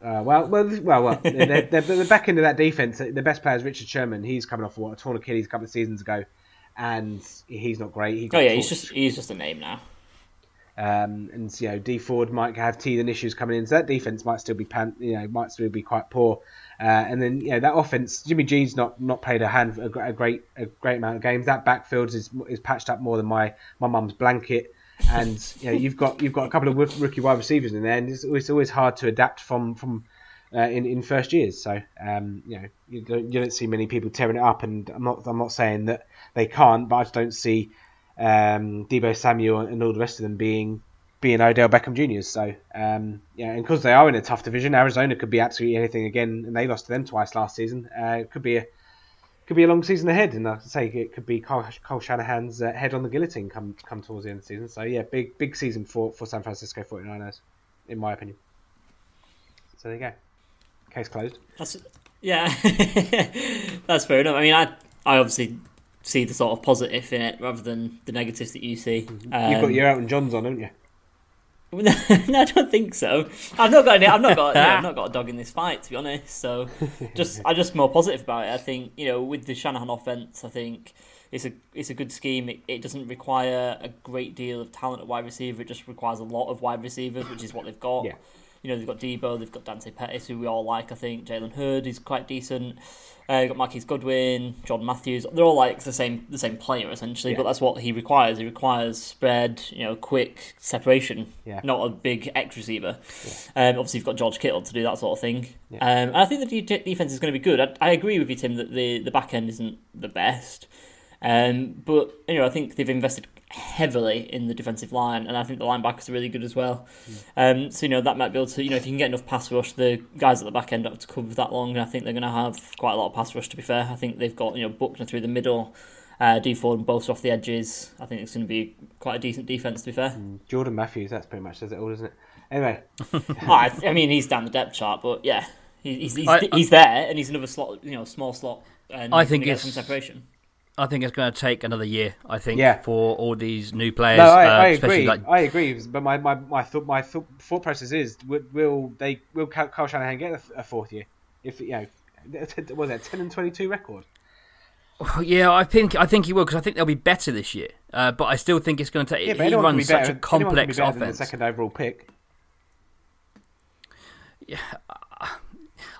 Speaker 2: well, well, well, well. they're, they're, the back end of that defense, the best player is Richard Sherman. He's coming off what a torn Achilles a couple of seasons ago, and he's not great. He
Speaker 3: Oh yeah, he's just he's just a name now.
Speaker 2: Um, and you know, D Ford might have teething issues coming in, so that defense might still be pan, you know, might still be quite poor. Uh, and then you know that offense, Jimmy G's not not played a hand a, great a great amount of games. That backfield is is patched up more than my my mum's blanket. And you know you've got you've got a couple of roo- rookie wide receivers in there, and it's, it's always hard to adapt from from uh, in in first years. So um, you know you don't, you don't see many people tearing it up, and I'm not I'm not saying that they can't, but I just don't see um, Deebo Samuel and all the rest of them being being Odell Beckham Juniors. So um, yeah, and because they are in a tough division, Arizona could be absolutely anything again, and they lost to them twice last season. Uh, it could be a could be a long season ahead, and like I say it could be Cole, Shanahan's uh, head on the guillotine come come towards the end of the season. So yeah, big big season for, for San Francisco 49ers, in my opinion. So there you go. Case closed.
Speaker 3: That's yeah, *laughs* that's fair enough. I mean, I I obviously see the sort of positive in it rather than the negatives that you see.
Speaker 2: You've
Speaker 3: Um,
Speaker 2: got your Elton Johns on, haven't you? *laughs*
Speaker 3: no, I don't think so. I've not got any, I've not got you know, I've *laughs* not got a dog in this fight to be honest. So just I'm just more positive about it. I think you know with the Shanahan offense, I think it's a it's a good scheme. It, it doesn't require a great deal of talent at wide receiver. It just requires a lot of wide receivers, which is what they've got.
Speaker 2: Yeah.
Speaker 3: You know they've got Deebo, they've got Dante Pettis, who we all like. I think Jalen Hurd is quite decent. Uh, you've got Marquise Goodwin, John Matthews. They're all like the same the same player essentially,
Speaker 2: Yeah.
Speaker 3: but that's what he requires. He requires spread, you know, quick separation,
Speaker 2: Yeah.
Speaker 3: not a big X receiver. Um, obviously, you've got George Kittle to do that sort of thing.
Speaker 2: Yeah.
Speaker 3: Um, and I think the de- defense is going to be good. I, I agree with you, Tim, that the the back end isn't the best. Um, but you know, I think they've invested heavily in the defensive line, and I think the linebackers are really good as well. Um, so you know that might be able to, you know, if you can get enough pass rush, the guys at the back end don't have to cover that long. And I think they're going to have quite a lot of pass rush. To be fair, I think they've got you know Buckner through the middle, uh, D Ford and both off the edges. I think it's going to be quite a decent defense. To be fair,
Speaker 2: Jordan Matthews, that's pretty much does it all, doesn't it? Anyway, *laughs*
Speaker 3: Oh, I, I mean he's down the depth chart, but yeah, he- he's he's,
Speaker 4: I-
Speaker 3: he's there, and he's another slot, you know, small slot. And
Speaker 4: I think
Speaker 3: gonna
Speaker 4: it's-
Speaker 3: some separation.
Speaker 4: I think it's going to take another year. I think
Speaker 2: Yeah.
Speaker 4: for all these new players.
Speaker 2: no, I,
Speaker 4: uh,
Speaker 2: I agree.
Speaker 4: Like,
Speaker 2: I agree. But my my my thought my thought, thought process is will, will they will Kyle Shanahan get a, a fourth year if you know *laughs* was that ten and twenty two record? *laughs*
Speaker 4: yeah, I think I think he will because I think they'll be better this year. Uh, but I still think it's going to take.
Speaker 2: Yeah,
Speaker 4: he
Speaker 2: anyone be
Speaker 4: runs such
Speaker 2: better.
Speaker 4: a
Speaker 2: be
Speaker 4: complex
Speaker 2: the
Speaker 4: offense.
Speaker 2: second overall pick.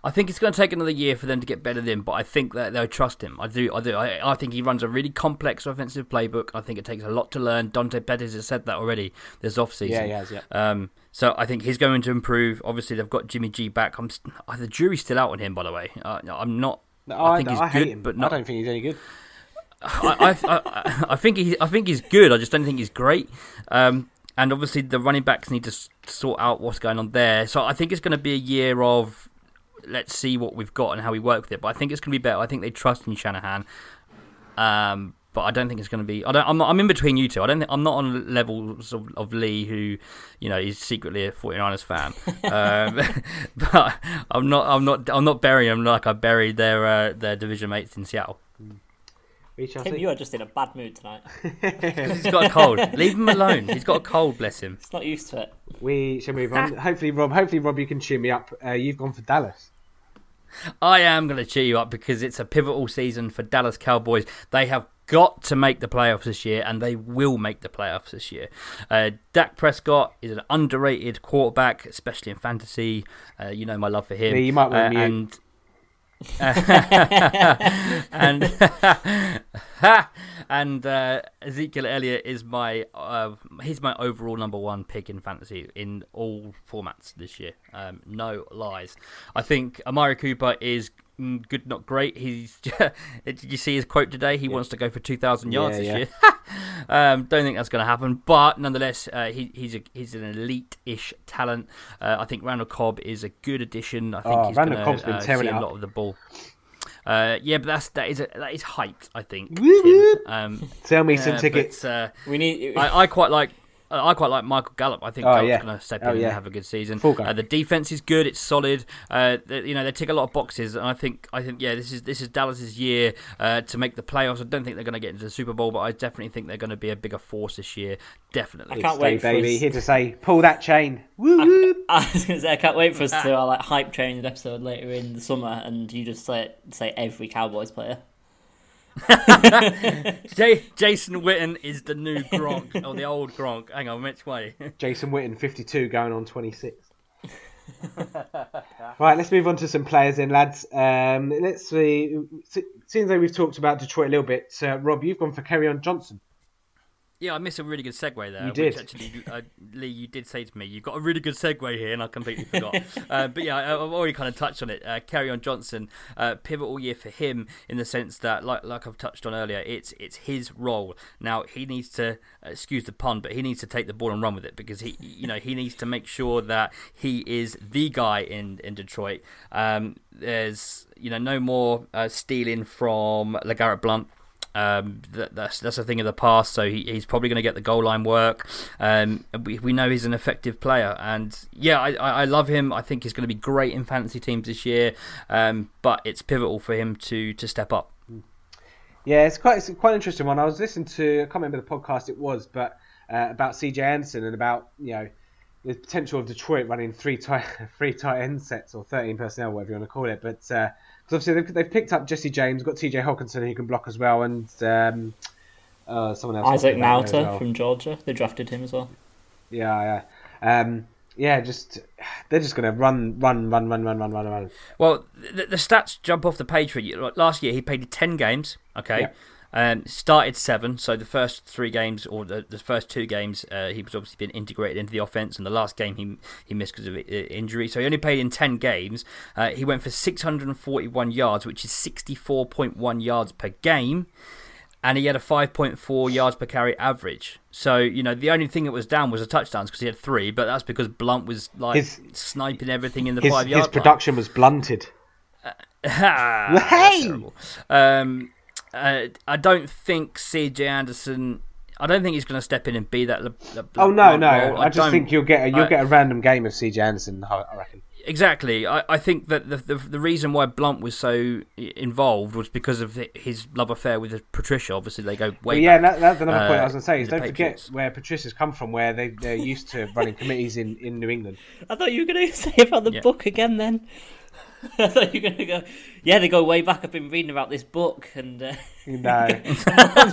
Speaker 4: I think it's going to take another year for them to get better than but I think that they'll trust him. I do. I do. I, I think he runs a really complex offensive playbook. I think it takes a lot to learn. Dante Pettis has said that already this off season.
Speaker 2: Yeah, he has, yeah.
Speaker 4: Um, so I think he's going to improve. Obviously, they've got Jimmy G back. I'm st- uh, the jury's still out on him, by the way. Uh, I'm not.
Speaker 2: No,
Speaker 4: I
Speaker 2: I,
Speaker 4: think he's
Speaker 2: I hate
Speaker 4: good,
Speaker 2: him,
Speaker 4: but not.
Speaker 2: I don't think he's any good.
Speaker 4: I, I, I, I think he, I think he's good. I just don't think he's great. Um, and obviously the running backs need to sort out what's going on there. So I think it's going to be a year of let's see what we've got and how we work with it. But I think it's going to be better. I think they trust in Shanahan. Um, but I don't think it's going to be. I don't. I'm, not, I'm in between you two. I don't think I'm not on levels of, of Lee, who you know is secretly a 49ers fan. *laughs* um, *laughs* but I'm not. I'm not. I'm not burying them like I buried their uh, their division mates in Seattle.
Speaker 3: Tim, you are just in a bad mood tonight. *laughs*
Speaker 4: He's got a cold. Leave him alone. He's got a cold. Bless him.
Speaker 3: He's not used to it.
Speaker 2: We shall move on. hopefully, Rob. Hopefully, Rob, you can cheer me up. Uh, you've gone for Dallas.
Speaker 4: I am going to cheer you up because it's a pivotal season for Dallas Cowboys. They have got to make the playoffs this year, and they will make the playoffs this year. Uh, Dak Prescott is an underrated quarterback, especially in fantasy. Uh, you know my love for him.
Speaker 2: Yeah, you might want
Speaker 4: uh,
Speaker 2: to
Speaker 4: and *laughs* and *laughs* and uh, Ezekiel Elliott is my uh, he's my overall number one pick in fantasy in all formats this year. Um, no lies. I think Amari Cooper is good, not great. He's *laughs* did you see his quote today? He yeah. wants to go for two thousand yards
Speaker 2: yeah,
Speaker 4: this
Speaker 2: yeah.
Speaker 4: year. *laughs* um, don't think that's going to happen, but nonetheless, uh, he, he's a, he's an elite-ish talent. Uh, I think Randall Cobb is a good addition. I think
Speaker 2: oh,
Speaker 4: he's
Speaker 2: Randall
Speaker 4: gonna,
Speaker 2: Cobb's been
Speaker 4: uh,
Speaker 2: tearing
Speaker 4: see
Speaker 2: it
Speaker 4: a lot of the ball. Uh, yeah, but that's that is a, that is hyped. I think.
Speaker 2: Woo
Speaker 4: Um,
Speaker 2: Sell me
Speaker 4: yeah,
Speaker 2: some tickets.
Speaker 4: but, uh,
Speaker 3: We need.
Speaker 4: I, I quite like. I quite like Michael Gallup. I think
Speaker 2: Oh,
Speaker 4: Gallup's
Speaker 2: yeah.
Speaker 4: going to step
Speaker 2: Oh,
Speaker 4: in
Speaker 2: yeah.
Speaker 4: and have a good season. Uh, the defense is good. It's solid. Uh, they, you know they tick a lot of boxes, and I think I think yeah, this is this is Dallas's year uh, to make the playoffs. I don't think they're going to get into the Super Bowl, but I definitely think they're going to be a bigger force this year. Definitely.
Speaker 3: I can't
Speaker 2: Stay,
Speaker 3: wait for
Speaker 2: baby.
Speaker 3: us-
Speaker 2: Here to say, pull that chain. Woo woo. *laughs*
Speaker 3: I was going to say I can't wait for us to do our like hype training episode later in the summer, and you just say say every Cowboys player. *laughs*
Speaker 4: J- Jason Witten is the new Gronk or the old Gronk. Hang on, which way? *laughs*
Speaker 2: Jason Witten, 52, going on 26. *laughs* right, let's move on to some players then, lads. Um, let's see. Seems like we've talked about Detroit a little bit. Uh, Rob, you've gone for Kerryon Johnson.
Speaker 4: Yeah, I missed a really good segue there.
Speaker 2: You did.
Speaker 4: Which actually, uh, Lee, you did say to me, you've got a really good segue here, and I completely forgot. *laughs* uh, but yeah, I, I've already kind of touched on it. Uh, Kerryon Johnson, uh, pivotal year for him in the sense that, like like I've touched on earlier, it's it's his role. Now he needs to, excuse the pun, but he needs to take the ball and run with it because he, you know, he needs to make sure that he is the guy in in Detroit. Um, there's you know no more uh, stealing from LeGarrette Blount. Um, that, that's that's a thing of the past. So he, he's probably going to get the goal line work. Um, we, we know he's an effective player, and yeah, I, I love him. I think he's going to be great in fantasy teams this year. Um, but it's pivotal for him to to step up.
Speaker 2: Yeah, it's quite it's quite an interesting one. I was listening to I can't remember the podcast it was, but uh, about CJ Anderson and about you know the potential of Detroit running three tight *laughs* three tight end sets or thirteen personnel, whatever you want to call it. But uh obviously they've, they've picked up Jesse James, got TJ Hockenson who can block as well, and um, uh, someone else.
Speaker 3: Isaac
Speaker 2: back there as
Speaker 3: Nauta
Speaker 2: well.
Speaker 3: from Georgia. They drafted him as well.
Speaker 2: Yeah, yeah. Um, yeah, just they're just gonna run, run, run, run, run, run, run, run.
Speaker 4: Well, the, the stats jump off the page for you. Last year he played ten games. Okay.
Speaker 2: Yeah.
Speaker 4: Um, started seven, so the first three games or the, the first two games, uh, he was obviously been integrated into the offense, and the last game he he missed because of uh, injury. So he only played in ten games. Uh, he went for 641 yards, which is 64.1 yards per game, and he had a 5.4 yards per carry average. So you know the only thing that was down was the touchdowns because he had three, but that's because Blount was like
Speaker 2: His-
Speaker 4: sniping everything in the
Speaker 2: His,
Speaker 4: five yard
Speaker 2: his production was blunted. *laughs*
Speaker 4: Ha,
Speaker 2: Hey!
Speaker 4: Um, uh, I don't think CJ Anderson. I don't think he's going to step in and be that. Le, Le,
Speaker 2: Oh no,
Speaker 4: LeBlanc
Speaker 2: no!
Speaker 4: role.
Speaker 2: I just think you'll get a, you'll
Speaker 4: I-
Speaker 2: get a random game of CJ Anderson. I I reckon.
Speaker 4: exactly. I, I think that the, the the reason why Blount was so involved was because of his love affair with Patricia. Obviously, they go way.
Speaker 2: But yeah,
Speaker 4: back.
Speaker 2: that, that's another point I was
Speaker 4: uh,
Speaker 2: going to say. Is don't
Speaker 4: Patriots.
Speaker 2: forget where Patricia's come from, where they they're used to running committees in, in New England.
Speaker 3: I thought you were going *laughs* to say about the
Speaker 4: Yeah.
Speaker 3: book again. Then *laughs* I thought you were going to go. Yeah, they go way back. I've been reading about this book, and uh,
Speaker 2: No, *laughs* I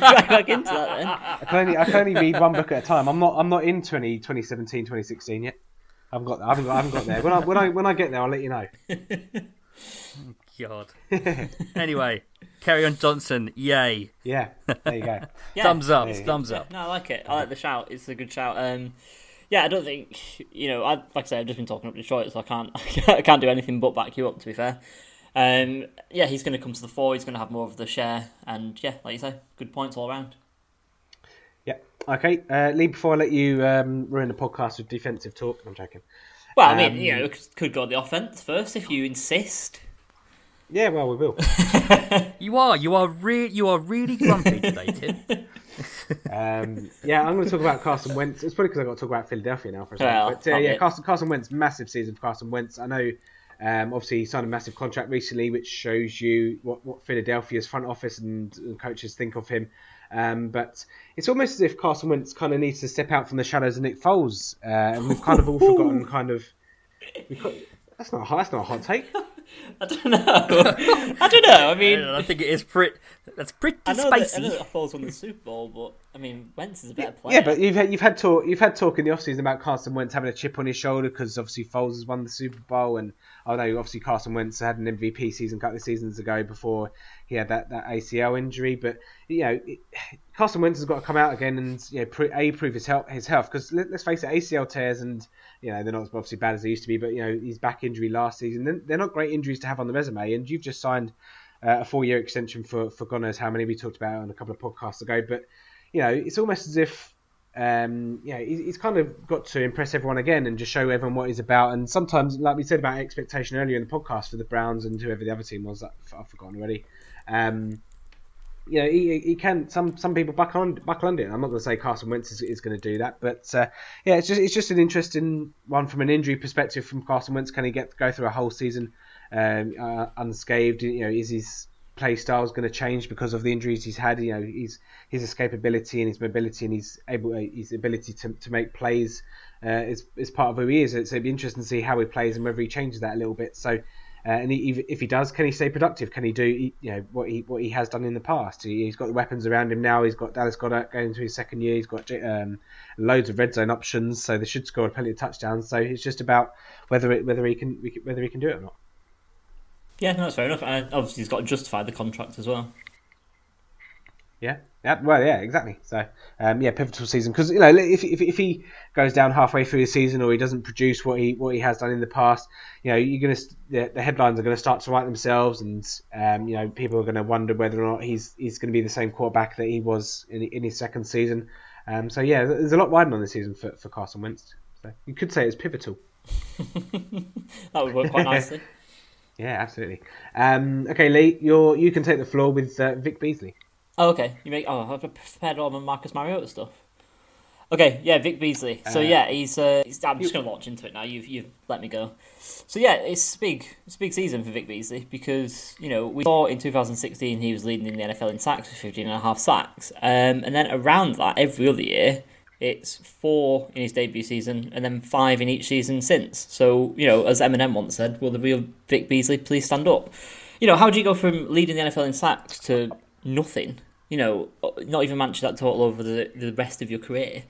Speaker 3: right back into that. Then
Speaker 2: can only I can only read one book at a time. I'm not I'm not in 20, 2017, 2016 yet. I haven't got I haven't got, I haven't got there. When I when I when I get there, I'll let you know. *laughs*
Speaker 4: God. anyway, carry on Johnson. Yay!
Speaker 2: Yeah, there you go.
Speaker 3: Yeah.
Speaker 4: Thumbs up.
Speaker 2: There you go.
Speaker 4: Thumbs
Speaker 3: Yeah,
Speaker 4: up.
Speaker 3: no, I like it. I like the shout. It's a good shout. Um, yeah, I don't think you know. I like I say, I've just been talking up Detroit, so I can't *laughs* I can't do anything but back you up. To be fair, um, yeah, he's going to come to the fore. He's going to have more of the share, and yeah, like you say, good points all around.
Speaker 2: Yeah. Okay, uh, Lee. Before I let you um, ruin the podcast with defensive talk, I'm joking.
Speaker 3: Well, I mean,
Speaker 2: Um,
Speaker 3: you know, could- could go on the offense first if you insist.
Speaker 2: Yeah, well, we will. *laughs*
Speaker 4: You are, you are, re- you are really grumpy today, Tim. *laughs*
Speaker 2: Um, yeah, I'm going to talk about Carson Wentz. It's probably because I've got to talk about Philadelphia now for a second.
Speaker 3: Well,
Speaker 2: but uh, yeah,
Speaker 3: yet.
Speaker 2: Carson, Carson Wentz, massive season for Carson Wentz. I know, um, obviously, he signed a massive contract recently, which shows you what, what Philadelphia's front office and, and coaches think of him. Um, but it's almost as if Carson Wentz kind of needs to step out from the shadows of Nick Foles, uh, and we've kind of all forgotten *laughs* kind of. we've got- that's not a hot- that's not a hot take. *laughs*
Speaker 3: I don't know. *laughs* I don't know. I mean,
Speaker 4: I think it is pretty. That's pretty
Speaker 3: I know, that, I
Speaker 4: spicy.
Speaker 3: know that Foles won the Super Bowl, but I mean, Wentz is a better player.
Speaker 2: Yeah, but you've had, you've had talk you've had talk in the offseason about Carson Wentz having a chip on his shoulder because obviously Foles has won the Super Bowl, and I know obviously Carson Wentz had an MVP season a couple of seasons ago before he had that, that ACL injury. But you know, it, Carson Wentz has got to come out again and you know, pre, a prove his health his health because let, us face it, ACL tears and you know they're not obviously bad as they used to be, but you know his back injury last season they're, they're not great injuries to have on the resume, and you've just signed. Uh, a four-year extension for for God knows how many we talked about on a couple of podcasts ago, but you know it's almost as if um, yeah, he- he's kind of got to impress everyone again and just show everyone what he's about. And sometimes, like we said about expectation earlier in the podcast for the Browns and whoever the other team was, I've forgotten already. Um, you know, he, he can. Some some people buckle on buckle under it. I'm not going to say Carson Wentz is, is going to do that, but uh, yeah, it's just it's just an interesting one from an injury perspective from Carson Wentz. Can he get go through a whole season um, uh, unscathed? You know, is his play style is going to change because of the injuries he's had? You know, he's his escapability and his mobility and his able his ability to, to make plays uh, is is part of who he is. So it'd be interesting to see how he plays and whether he changes that a little bit. So. Uh, and he, if he does, can he stay productive? Can he do you know what he what he has done in the past? He, has got the weapons around him now. He's got Dallas Goedert going into his second year. He's got um, loads of red zone options, so they should score plenty of touchdowns. So it's just about whether it, whether he can whether he can do it or not.
Speaker 3: Yeah, no, that's fair enough. And obviously, he's got to justify the contract as well.
Speaker 2: Yeah, yeah, well, yeah, exactly. So, um, yeah, pivotal season because you know if, if if he goes down halfway through the season or he doesn't produce what he what he has done in the past, you know, you're gonna the, the headlines are gonna start to write themselves, and um, you know, people are gonna wonder whether or not he's he's gonna be the same quarterback that he was in in his second season. Um, so yeah, there's a lot riding on this season for for Carson Wentz. So you could say it's pivotal. *laughs*
Speaker 3: That would work quite *laughs* nicely.
Speaker 2: Yeah, absolutely. Um, okay, Lee, you're you can take the floor with uh, Vic Beasley.
Speaker 3: Oh, okay. You make. Oh, I've prepared all my Marcus Mariota stuff. Okay, yeah, Vic Beasley. So
Speaker 2: Uh,
Speaker 3: yeah, he's. Uh, he's I'm just gonna launch into it now. You've you've let me go. So yeah, it's big. It's a big season for Vic Beasley because you know we saw in 2016 he was leading in the NFL in sacks with 15 and a half sacks, um, and then around that every other year it's four in his debut season and then five in each season since. So you know, as Eminem once said, "Will the real Vic Beasley please stand up?" You know, how do you go from leading the NFL in sacks to nothing? You know, not even match that total over the the rest of your career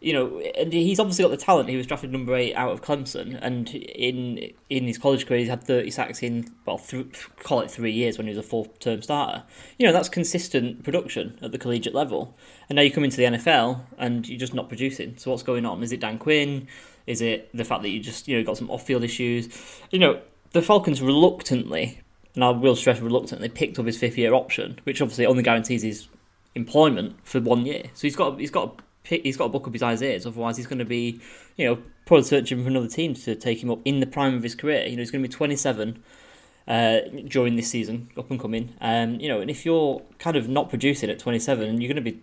Speaker 3: you know, and he's obviously got the talent. He was drafted number eight out of Clemson, and in in his college career, he's had thirty sacks in well, th- call it three years when he was a full term starter. You know, that's consistent production at the collegiate level. And now you come into the NFL and you're just not producing. So what's going on? Is it Dan Quinn? Is it the fact that you just you know got some off field issues? You know, the Falcons reluctantly, and I will stress reluctantly, picked up his fifth year option, which obviously only guarantees his employment for one year. So he's got he's got pick, he's got to buck up his eyes ears. Otherwise, he's going to be, you know, probably searching for another team to take him up in the prime of his career. You know, he's going to be 27 uh, during this season, up and coming. Um, you know, and if you're kind of not producing at 27, you're going to be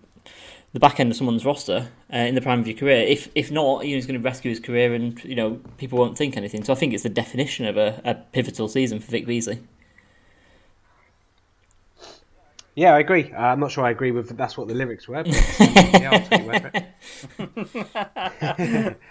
Speaker 3: the back end of someone's roster uh, in the prime of your career. If if not, you know, he's going to rescue his career, and you know, people won't think anything. So I think it's the definition of a, a pivotal season for Vic Beasley.
Speaker 2: Yeah, I agree. Uh, I'm not sure I agree with that's what the lyrics were. But, yeah, I'll take your word for it.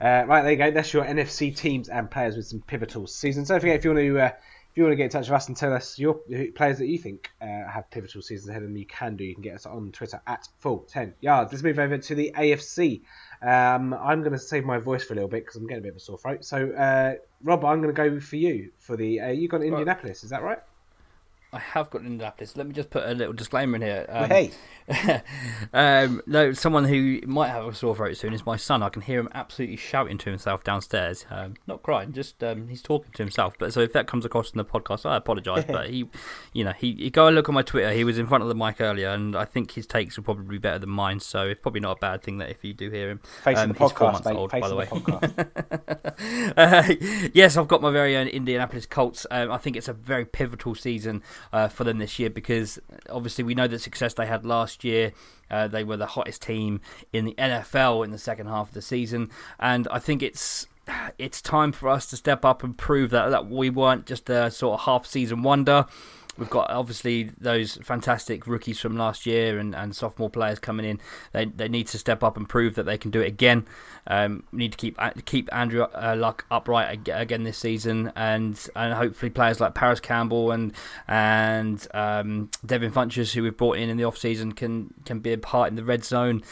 Speaker 2: uh, right, there you go. That's your NFC teams and players with some pivotal seasons. Don't forget if you want to. Uh, if you want to get in touch with us and tell us your players that you think uh, have pivotal seasons ahead of them, you can do. You can get us on Twitter at full ten yards. Let's move over to the AFC. Um, I'm going to save my voice for a little bit because I'm getting a bit of a sore throat. So, uh, Rob, I'm going to go for you for the. Uh, you got Indianapolis, is that right?
Speaker 4: I have got Indianapolis. Let me just put a little disclaimer in here. Um,
Speaker 2: hey, *laughs*
Speaker 4: um, no, someone who might have a sore throat soon is my son. I can hear him absolutely shouting to himself downstairs. Um, not crying, just um, he's talking to himself. But so if that comes across in the podcast, I apologise. *laughs* but he, you know, he, he go and look on my Twitter. He was in front of the mic earlier, and I think his takes will probably be better than mine. So it's probably not a bad thing that if you do hear him.
Speaker 2: facing
Speaker 4: Um,
Speaker 2: the
Speaker 4: he's four
Speaker 2: podcast,
Speaker 4: months
Speaker 2: mate.
Speaker 4: old, by the way.
Speaker 2: podcast. *laughs*
Speaker 4: Uh, yes, I've got my very own Indianapolis Colts. Um, I think it's a very pivotal season uh, for them this year because obviously we know the success they had last year. Uh, they were the hottest team in the NFL in the second half of the season, and I think it's *sighs* it's time for us to step up and prove that that we weren't just a sort of half season wonder. We've got obviously those fantastic rookies from last year and, and sophomore players coming in. They they need to step up and prove that they can do it again. Um, we need to keep keep Andrew uh, Luck upright again this season, and and hopefully players like Parris Campbell and and um, Devin Funchess, who we've brought in in the off season, can can be a part in the red zone.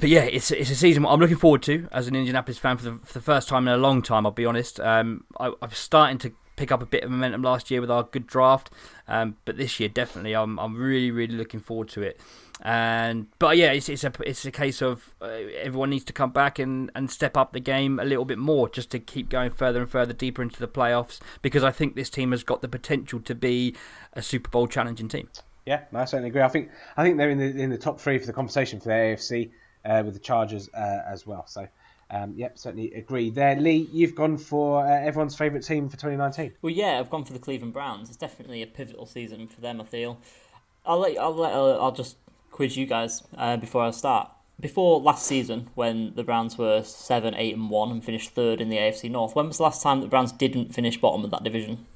Speaker 4: But yeah, it's it's a season I'm looking forward to as an Indianapolis fan for the, for the first time in a long time. I'll be honest. Um, I, I'm starting to pick up a bit of momentum last year with our good draft, um, but this year definitely I'm I'm really really looking forward to it. And but yeah, it's it's a it's a case of uh, everyone needs to come back and, and step up the game a little bit more just to keep going further and further deeper into the playoffs because I think this team has got the potential to be a Super Bowl challenging team.
Speaker 2: Yeah, I certainly agree. I think I think they're in the in the top three for the conversation for the AFC uh, with the Chargers uh, as well. So, um, yep, certainly agree there. Lee, you've gone for uh, everyone's favourite team for 2019.
Speaker 3: Well, yeah, I've gone for the Cleveland Browns. It's definitely a pivotal season for them. I feel. I'll let I'll let uh, I'll just quiz you guys uh, before I start. Before last season, when the Browns were seven, eight, and one, and finished third in the AFC North, when was the last time the Browns didn't finish bottom of that division?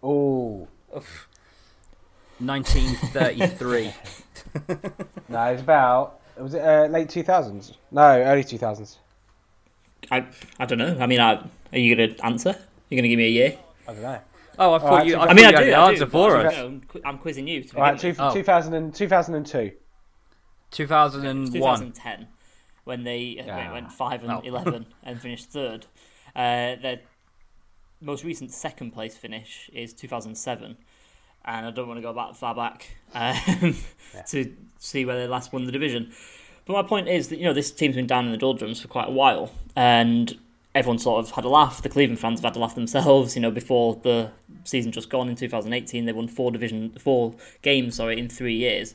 Speaker 2: Oh,
Speaker 4: 1933. *laughs*
Speaker 2: no, it's about was it uh, late 2000s? No, early 2000s.
Speaker 3: I I don't know. I mean, I, are you going to answer? You're going to give me a year?
Speaker 2: I don't know.
Speaker 4: oh, I thought
Speaker 2: Alright,
Speaker 4: you.
Speaker 2: so-
Speaker 4: I,
Speaker 3: I mean,
Speaker 4: you
Speaker 3: I
Speaker 4: had
Speaker 3: do.
Speaker 4: the
Speaker 3: I
Speaker 4: answer
Speaker 3: do,
Speaker 4: for us.
Speaker 3: No, I'm quizzing you. To
Speaker 2: All right,
Speaker 3: begin
Speaker 2: two,
Speaker 3: with.
Speaker 4: Oh.
Speaker 2: 2000 and, 2002.
Speaker 4: 2001.
Speaker 3: 2010 when they
Speaker 2: Ah.
Speaker 3: went, went 5 and
Speaker 4: Oh.
Speaker 3: 11 *laughs* and finished third. Uh, their most recent second place finish is 2007. And I don't want to go that far back um, to see where they last won the division. But my point is that you know this team's been down in the doldrums for quite a while, and everyone sort of had a laugh. The Cleveland fans have had a laugh themselves. You know, before the season just gone in 2018, they won four division, four games, sorry, in three years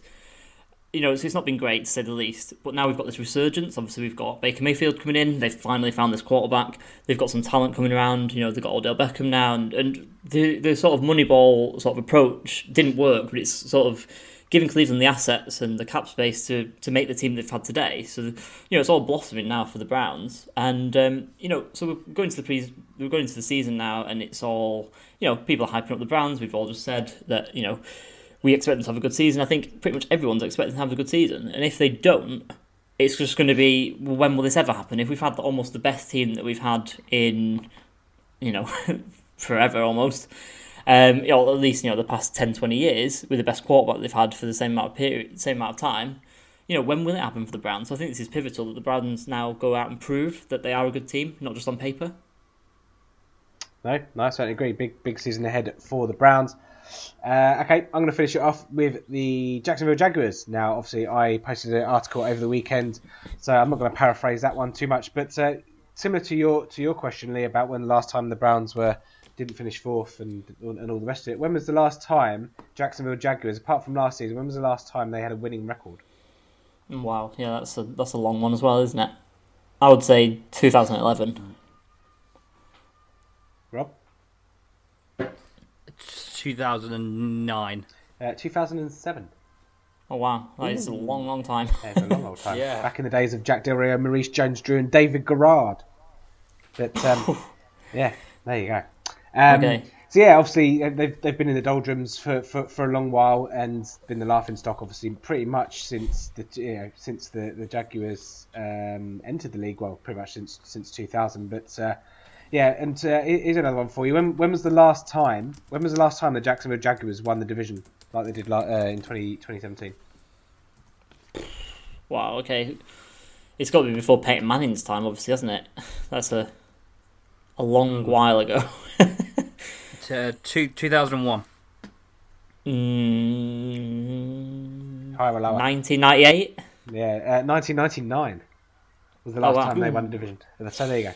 Speaker 3: you know, it's, it's not been great to say the least. But now we've got this resurgence. Obviously, we've got Baker Mayfield coming in. They've finally found this quarterback. They've got some talent coming around. You know, they've got Odell Beckham now, and, and the the sort of Moneyball sort of approach didn't work. But it's sort of giving Cleveland the assets and the cap space to to make the team they've had today. So you know, it's all blossoming now for the Browns. And um, you know, so we're going to the pre we're going into the season now, and it's all you know, people are hyping up the Browns. We've all just said that you know we expect them to have a good season. I think pretty much everyone's expecting to have a good season. And if they don't, it's just going to be well, when will this ever happen? If we've had almost the best team that we've had in, you know, *laughs* forever almost, um, you know, at least you know the past 10, 20 years with the best quarterback they've had for the same amount of period, same amount of time. You know, when will it happen for the Browns? So I think this is pivotal that the Browns now go out and prove that they are a good team, not just on paper.
Speaker 2: No, no, I certainly agree. Big, big season ahead for the Browns. Uh, okay, I'm going to finish it off with the Jacksonville Jaguars. Now, obviously, I posted an article over the weekend, so I'm not going to paraphrase that one too much. But uh, similar to your to your question, Lee, about when the last time the Browns were didn't finish fourth and and all the rest of it. When was the last time Jacksonville Jaguars, apart from last season, when was the last time they had a winning record?
Speaker 3: Wow, yeah, that's a that's a long one as well, isn't it? I would say 2011.
Speaker 2: Rob,
Speaker 4: 2009.
Speaker 2: uh, 2007.
Speaker 3: Oh wow, that is a long, long time.
Speaker 2: Yeah, it's a long old time. *laughs*
Speaker 4: Yeah.
Speaker 2: Back in the days of Jack Del Rio, Maurice Jones-Drew, and David Garrard. But um, *laughs* yeah, there you go. Um,
Speaker 3: Okay.
Speaker 2: So yeah, obviously uh, they've they've been in the doldrums for, for, for a long while and been the laughing stock, obviously, pretty much since the you know since the the Jaguars um, entered the league. Well, pretty much since since 2000. But uh, yeah, and uh, here's another one for you. When when was the last time? When was the last time the Jacksonville Jaguars won the division like they did like, uh, in 20, 2017?
Speaker 3: Wow, okay. It's got to be before Peyton Manning's time, obviously, hasn't it? *laughs* That's a a long while ago. *laughs*
Speaker 4: Uh, two, 2001.
Speaker 3: Mm,
Speaker 2: Higher or lower?
Speaker 3: 1998.
Speaker 2: Yeah, uh, 1999 was the last
Speaker 3: Oh, wow.
Speaker 2: time they won the division. So there you go.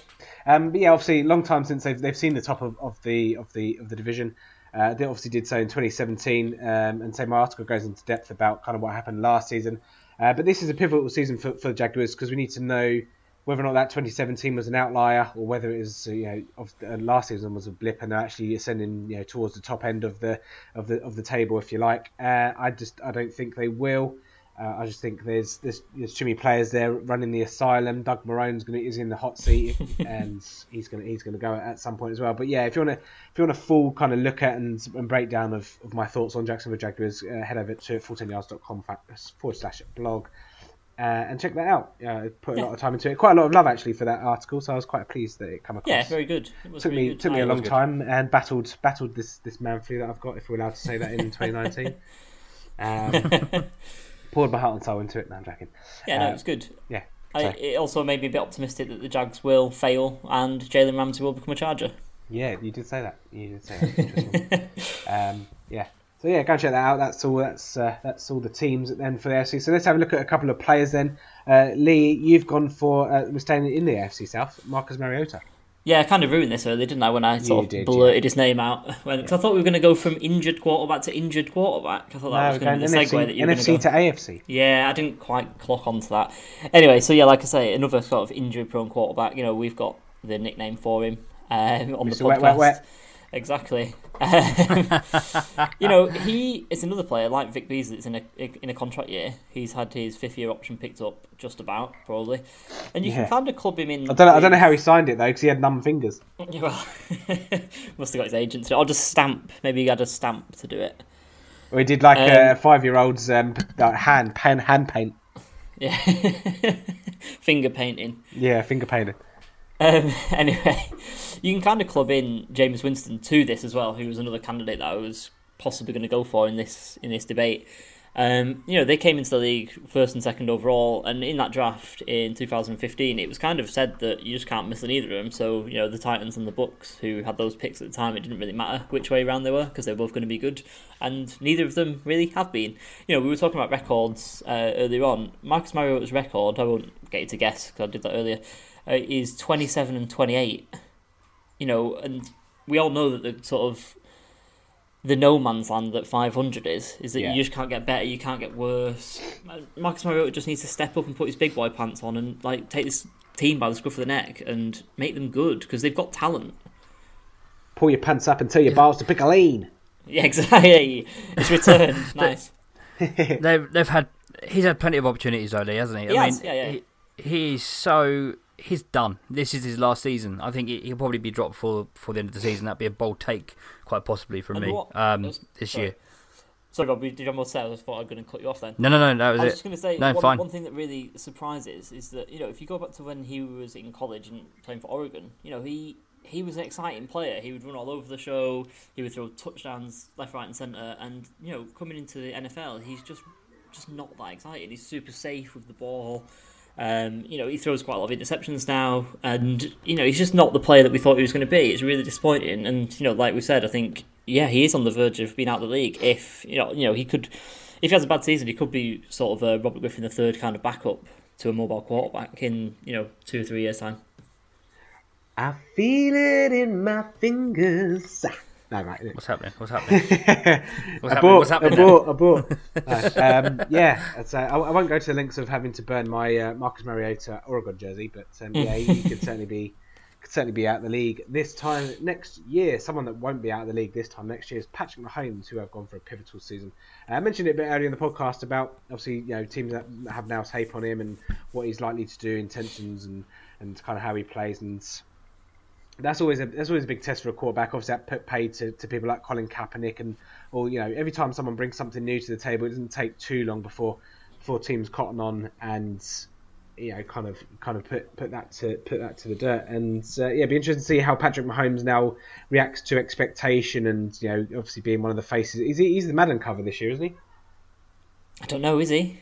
Speaker 2: Um, but yeah, obviously, long time since they've they've seen the top of, of the of the of the division. Uh, they obviously did so in 2017, um, and so my article goes into depth about kind of what happened last season. Uh, but this is a pivotal season for, for the Jaguars because we need to know whether or not that 2017 was an outlier or whether it was you know of, uh, last season was a blip and they're actually ascending you know towards the top end of the of the of the table if you like. Uh, I just I don't think they will. Uh, I just think there's, there's there's too many players there running the asylum. Doug Marrone's going to is in the hot seat, *laughs* and he's going to he's going to go at some point as well. But yeah, if you want to if you want a full kind of look at and, and breakdown of, of my thoughts on Jacksonville Jaguars, uh, head over to 14yards.com forward slash blog uh, and check that out. Yeah, I put a lot of time into it. Quite a lot of love actually for that article, so I was quite pleased that it come across.
Speaker 3: Yeah, very good. It was
Speaker 2: took
Speaker 3: very
Speaker 2: me
Speaker 3: good.
Speaker 2: took me a long
Speaker 4: good.
Speaker 2: time and battled battled this this man flu that I've got, if we're allowed to say that in *laughs* 2019. *laughs* Um, poured my heart and soul into it. No, I'm joking.
Speaker 3: Yeah, no,
Speaker 2: Uh,
Speaker 3: it was good.
Speaker 2: Yeah.
Speaker 3: I,
Speaker 2: so-
Speaker 3: it also made me a bit optimistic that the Jags will fail and Jalen Ramsey will become a Charger.
Speaker 2: Yeah, you did say that. You did say that. *laughs* Um, yeah. So yeah, go and check that out. That's all. That's uh, that's all the teams then for the AFC. So let's have a look at a couple of players then. Uh, Lee, you've gone for uh, we're staying in the AFC South. Marcus Mariota.
Speaker 3: Yeah, I kind of ruined this early, didn't I, when I sort
Speaker 2: You
Speaker 3: of
Speaker 2: did,
Speaker 3: blurted his name out? *laughs* When, cause I thought we were going to go from injured quarterback to injured quarterback. I thought that
Speaker 2: No,
Speaker 3: was going to be the segue that you were going
Speaker 2: NFC
Speaker 3: to go.
Speaker 2: to AFC.
Speaker 3: Yeah, I didn't quite clock onto that. Anyway, so yeah, like I say, another sort of injury-prone quarterback. You know, we've got the nickname for him um, on the
Speaker 2: Mr.
Speaker 3: podcast.
Speaker 2: Wet, Wet, Wet.
Speaker 3: Exactly. Um, *laughs* you know, he is another player like Vic Beasley. That's in a in a contract year. He's had his fifth year option picked up, just about probably, and you
Speaker 2: Yeah.
Speaker 3: can kind of club him in.
Speaker 2: I don't know. I don't know how he signed it though, because he had numb fingers. *laughs*
Speaker 3: Well, *laughs* must have got his agent to do it. Or just stamp. Maybe he had a stamp to do it.
Speaker 2: We did like
Speaker 3: Um,
Speaker 2: a five-year-old's um, hand pen hand paint.
Speaker 3: Yeah. Finger painting.
Speaker 2: Yeah, finger painting.
Speaker 3: Um, *laughs* anyway, you can kind of club in Jameis Winston to this as well, who was another candidate that I was possibly going to go for in this in this debate. Um, you know, they came into the league first and second overall, and in that draft in 2015, it was kind of said that you just can't miss on either of them. So, you know, the Titans and the Bucs, who had those picks at the time, it didn't really matter which way around they were because they were both going to be good, and neither of them really have been. You know, we were talking about records uh, earlier on. Marcus Mariota's record, I won't get you to guess because I did that earlier, uh, is 27 and 28. You know, and we all know that the sort of the no man's land that 500 is is that
Speaker 2: Yeah.
Speaker 3: you just can't get better, you can't get worse. Marcus Mariota just needs to step up and put his big boy pants on and like take this team by the scruff of the neck and make them good because they've got talent.
Speaker 2: Pull your pants up and tell your balls to pick a lane.
Speaker 3: Yeah, exactly. It's returned. *laughs* nice.
Speaker 4: They've they've had he's had plenty of opportunities though, Lee, hasn't he?
Speaker 3: He
Speaker 4: I
Speaker 3: has,
Speaker 4: mean,
Speaker 3: yeah, yeah.
Speaker 4: He, he's so he's done. This is his last season. I think he- he'll probably be dropped for for the end of the season. That'd be a bold take, quite possibly from
Speaker 3: And
Speaker 4: me.
Speaker 3: what-
Speaker 4: Um,
Speaker 3: was-
Speaker 4: this
Speaker 3: sorry.
Speaker 4: year.
Speaker 3: Sorry, Rob, did you have more to say? I just thought I was going to cut you off then.
Speaker 4: No, no, no. That was
Speaker 3: I
Speaker 4: was
Speaker 3: was
Speaker 4: it.
Speaker 3: just going to say
Speaker 4: No,
Speaker 3: one,
Speaker 4: fine.
Speaker 3: one thing that really surprises is that you know if you go back to when he was in college and playing for Oregon, you know he he was an exciting player. He would run all over the show. He would throw touchdowns left, right, and centre. And you know coming into the NFL, he's just just not that exciting. He's super safe with the ball. Um, you know he throws quite a lot of interceptions now, and you know he's just not the player that we thought he was going to be. It's really disappointing. And you know, like we said, I think yeah, he is on the verge of being out of the league. If you know, you know, he could if he has a bad season, he could be sort of a Robert Griffin the third kind of backup to a mobile quarterback in you know two or three years time.
Speaker 2: I feel it in my fingers. No, right.
Speaker 4: What's happening? What's happening? *laughs* What's happening?
Speaker 2: abort,
Speaker 4: What's happening?
Speaker 2: abort, abort. No, um, yeah, uh, I, I won't go to the lengths of having to burn my uh, Marcus Mariota Oregon jersey, but um, yeah, he could *laughs* certainly be could certainly be out of the league this time next year. Someone that won't be out of the league this time next year is Patrick Mahomes, who have gone for a pivotal season. Uh, I mentioned it a bit earlier in the podcast about obviously you know teams that have now tape on him and what he's likely to do, intentions and and kind of how he plays and that's always a that's always a big test for a quarterback. Obviously, that put paid to, to people like Colin Kaepernick and or you know every time someone brings something new to the table, it doesn't take too long before before teams cotton on and you know kind of kind of put put that to put that to the dirt. And uh, yeah, it'd be interesting to see how Patrick Mahomes now reacts to expectation and you know obviously being one of the faces. Is he? He's the Madden cover this year, isn't he?
Speaker 3: I don't know, is he?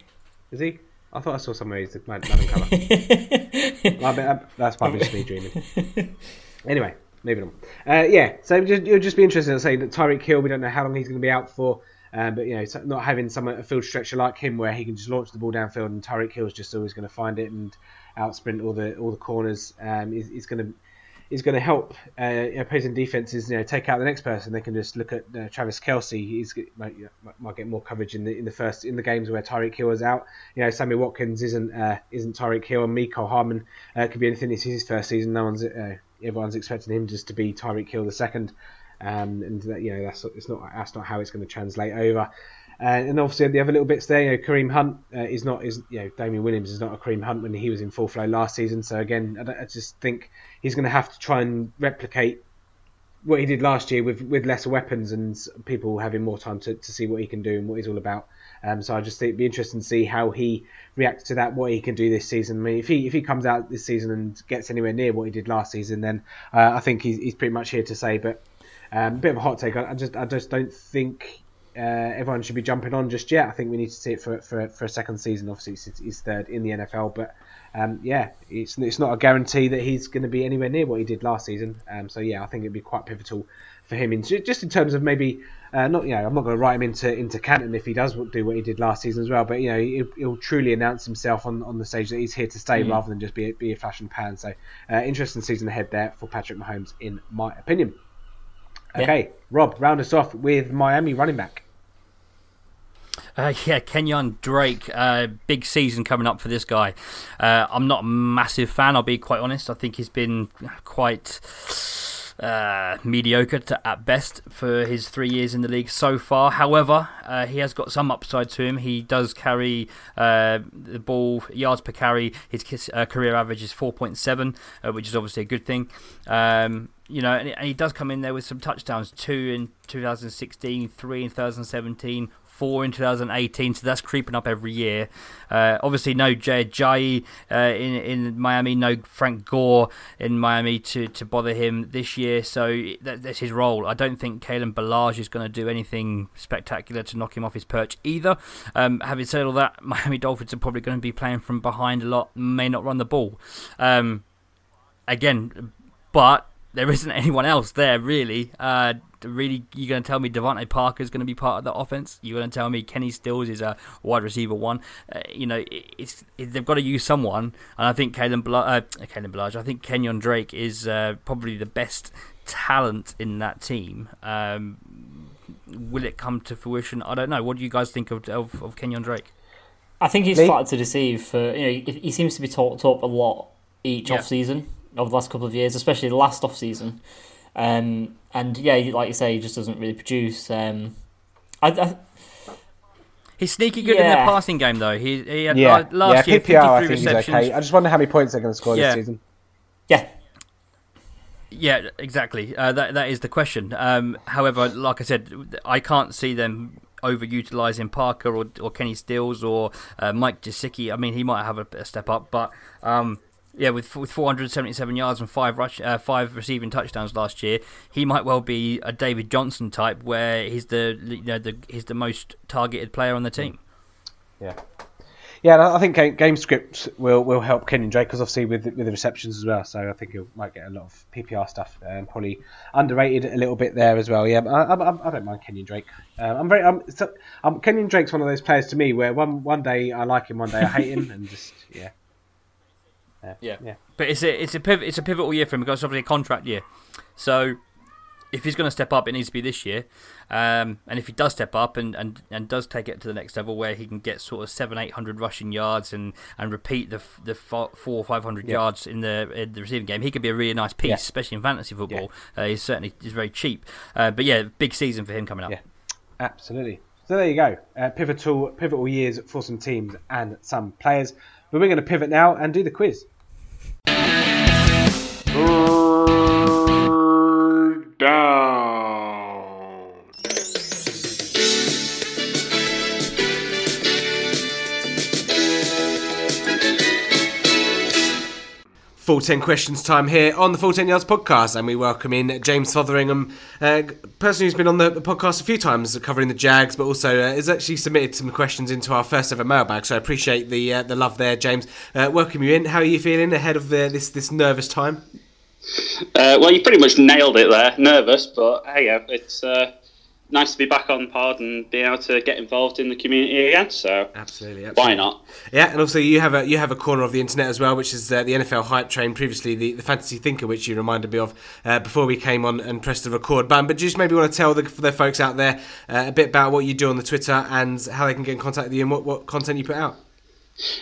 Speaker 2: Is he? I thought I saw somewhere he's the Madden cover. *laughs* That's probably just me dreaming. *laughs* Anyway, moving on. Uh, yeah, so it'll just be interesting to say that Tyreek Hill, we don't know how long he's going to be out for. Um, but you know, not having someone a field stretcher like him where he can just launch the ball downfield and Tyreek Hill's just always going to find it and out sprint all the all the corners um, is, is going to is going to help uh, opposing defenses you know take out the next person. They can just look at uh, Travis Kelce. He's might, might, get more coverage in the in the first in the games where Tyreek Hill is out. You know, Sammy Watkins isn't uh, isn't Tyreek Hill, and Mecole Hardman uh, could be anything. It's his first season. No one's uh, everyone's expecting him just to be Tyreek Hill the second. Um, and that, you know that's it's not that's not how it's going to translate over. Uh, and obviously the other little bits there, you know, Kareem Hunt uh, is not is you know Damien Williams is not a Kareem Hunt when he was in full flow last season. So again, I, I just think he's going to have to try and replicate what he did last year with with lesser weapons and people having more time to, to see what he can do and what he's all about. Um, so I just think it'd be interesting to see how he reacts to that, what he can do this season. I mean, if he if he comes out this season and gets anywhere near what he did last season, then uh, I think he's, he's pretty much here to say. But um, a bit of a hot take. I, I just I just don't think uh, everyone should be jumping on just yet. I think we need to see it for for, for a second season. Obviously, he's third in the NFL, but um, yeah, it's it's not a guarantee that he's going to be anywhere near what he did last season. Um, so yeah, I think it'd be quite pivotal for him in just in terms of maybe uh, not you know I'm not going to write him into into Canton if he does do what he did last season as well, but you know he'll, he'll truly announce himself on, on the stage that he's here to stay mm. rather than just be be a flash and pan. So uh, interesting season ahead there for Patrick Mahomes in my opinion. Okay, yeah. Rob, round us off with Miami running back.
Speaker 4: Uh, yeah, Kenyon Drake, uh, big season coming up for this guy. Uh, I'm not a massive fan, I'll be quite honest. I think he's been quite uh, mediocre to, at best for his three years in the league so far. However, uh, he has got some upside to him. He does carry uh, the ball yards per carry. His uh, career average is 4.7, uh, which is obviously a good thing. Um, you know, and, and, he does come in there with some touchdowns. Two in 2016, three in 2017, four in 2018, so that's creeping up every year. Uh, obviously, no Jay Ajayi uh, in in Miami, no Frank Gore in Miami to, to bother him this year, so that, that's his role. I don't think Kalen Ballage is going to do anything spectacular to knock him off his perch either. Um, having said all that, *laughs* Miami Dolphins are probably going to be playing from behind a lot, may not run the ball. Um, again, but there isn't *laughs* anyone else there really. Uh, really, you're going to tell me DeVante Parker is going to be part of the offense? You're going to tell me Kenny Stills is a wide receiver one? Uh, you know, it's it, they've got to use someone, and I think Kalen Bla- uh, Kalen Ballage, I think Kenyon Drake is uh, probably the best talent in that team. Um, will it come to fruition? I don't know. What do you guys think of of, of Kenyon Drake?
Speaker 3: I think he's started to deceive. For you know, he seems to be talked up a lot each yeah. off season over the last couple of years, especially the last off season. Um, and yeah, like you say, he just doesn't really produce. Um, I, I,
Speaker 4: He's sneaky good yeah. in the passing game, though. He, he had yeah. last yeah, year PPR, I think receptions. He's okay.
Speaker 2: I just wonder how many points they're going to score yeah. this season.
Speaker 3: Yeah.
Speaker 4: Yeah, exactly. Uh, that that is the question. Um, however, like I said, I can't see them overutilizing Parker or, or Kenny Stills or uh, Mike Gesicki. I mean, he might have a, a step up, but um, yeah, with with 477 yards and five rush, uh, five receiving touchdowns last year, he might well be a David Johnson type, where he's the you know the he's the most targeted player on the team.
Speaker 2: Yeah, yeah, I think game, script will will help Kenyon Drake because obviously with with the receptions as well. So I think he might get a lot of PPR stuff and probably underrated a little bit there as well. Yeah, I, I, I don't mind Kenyon Drake. Uh, I'm very I'm, so, um, Kenyon Drake's one of those players to me where one one day I like him, one day I hate him, and just yeah.
Speaker 4: Yeah. yeah. But it's a it's a pivot, it's a pivotal year for him because it's obviously a contract year. So if he's going to step up, it needs to be this year. Um, and if he does step up and, and, and does take it to the next level, where he can get sort of seven, eight hundred rushing yards and, and repeat the the four or five hundred yeah. yards in the in the receiving game, he could be a really nice piece, yeah. especially in fantasy football. Yeah. Uh, he's certainly he's very cheap. Uh, but yeah, big season for him coming up.
Speaker 2: Yeah, absolutely. So there you go. Uh, pivotal pivotal years for some teams and some players. But we're going to pivot now and do the quiz. Full 10 questions time here on the Full 10 Yards podcast, and we welcome in James Fotheringham, a person who's been on the, podcast a few times covering the Jags, but also uh, has actually submitted some questions into our first ever mailbag. So I appreciate the uh, the love there, James. Uh, welcome you in. How are you feeling ahead of uh, this this nervous time?
Speaker 5: Uh, well, you pretty much nailed it there. Nervous, but hey, yeah, it's uh, nice to be back on pod and be able to get involved in the community again. So
Speaker 2: Absolutely,
Speaker 5: why not?
Speaker 2: Yeah, and also you have a you have a corner of the internet as well, which is uh, the NFL hype train. Previously, the, the fantasy thinker, which you reminded me of uh, before we came on and pressed the record button. But you just maybe want to tell the, the folks out there uh, a bit about what you do on the Twitter and how they can get in contact with you and what, what content you put out.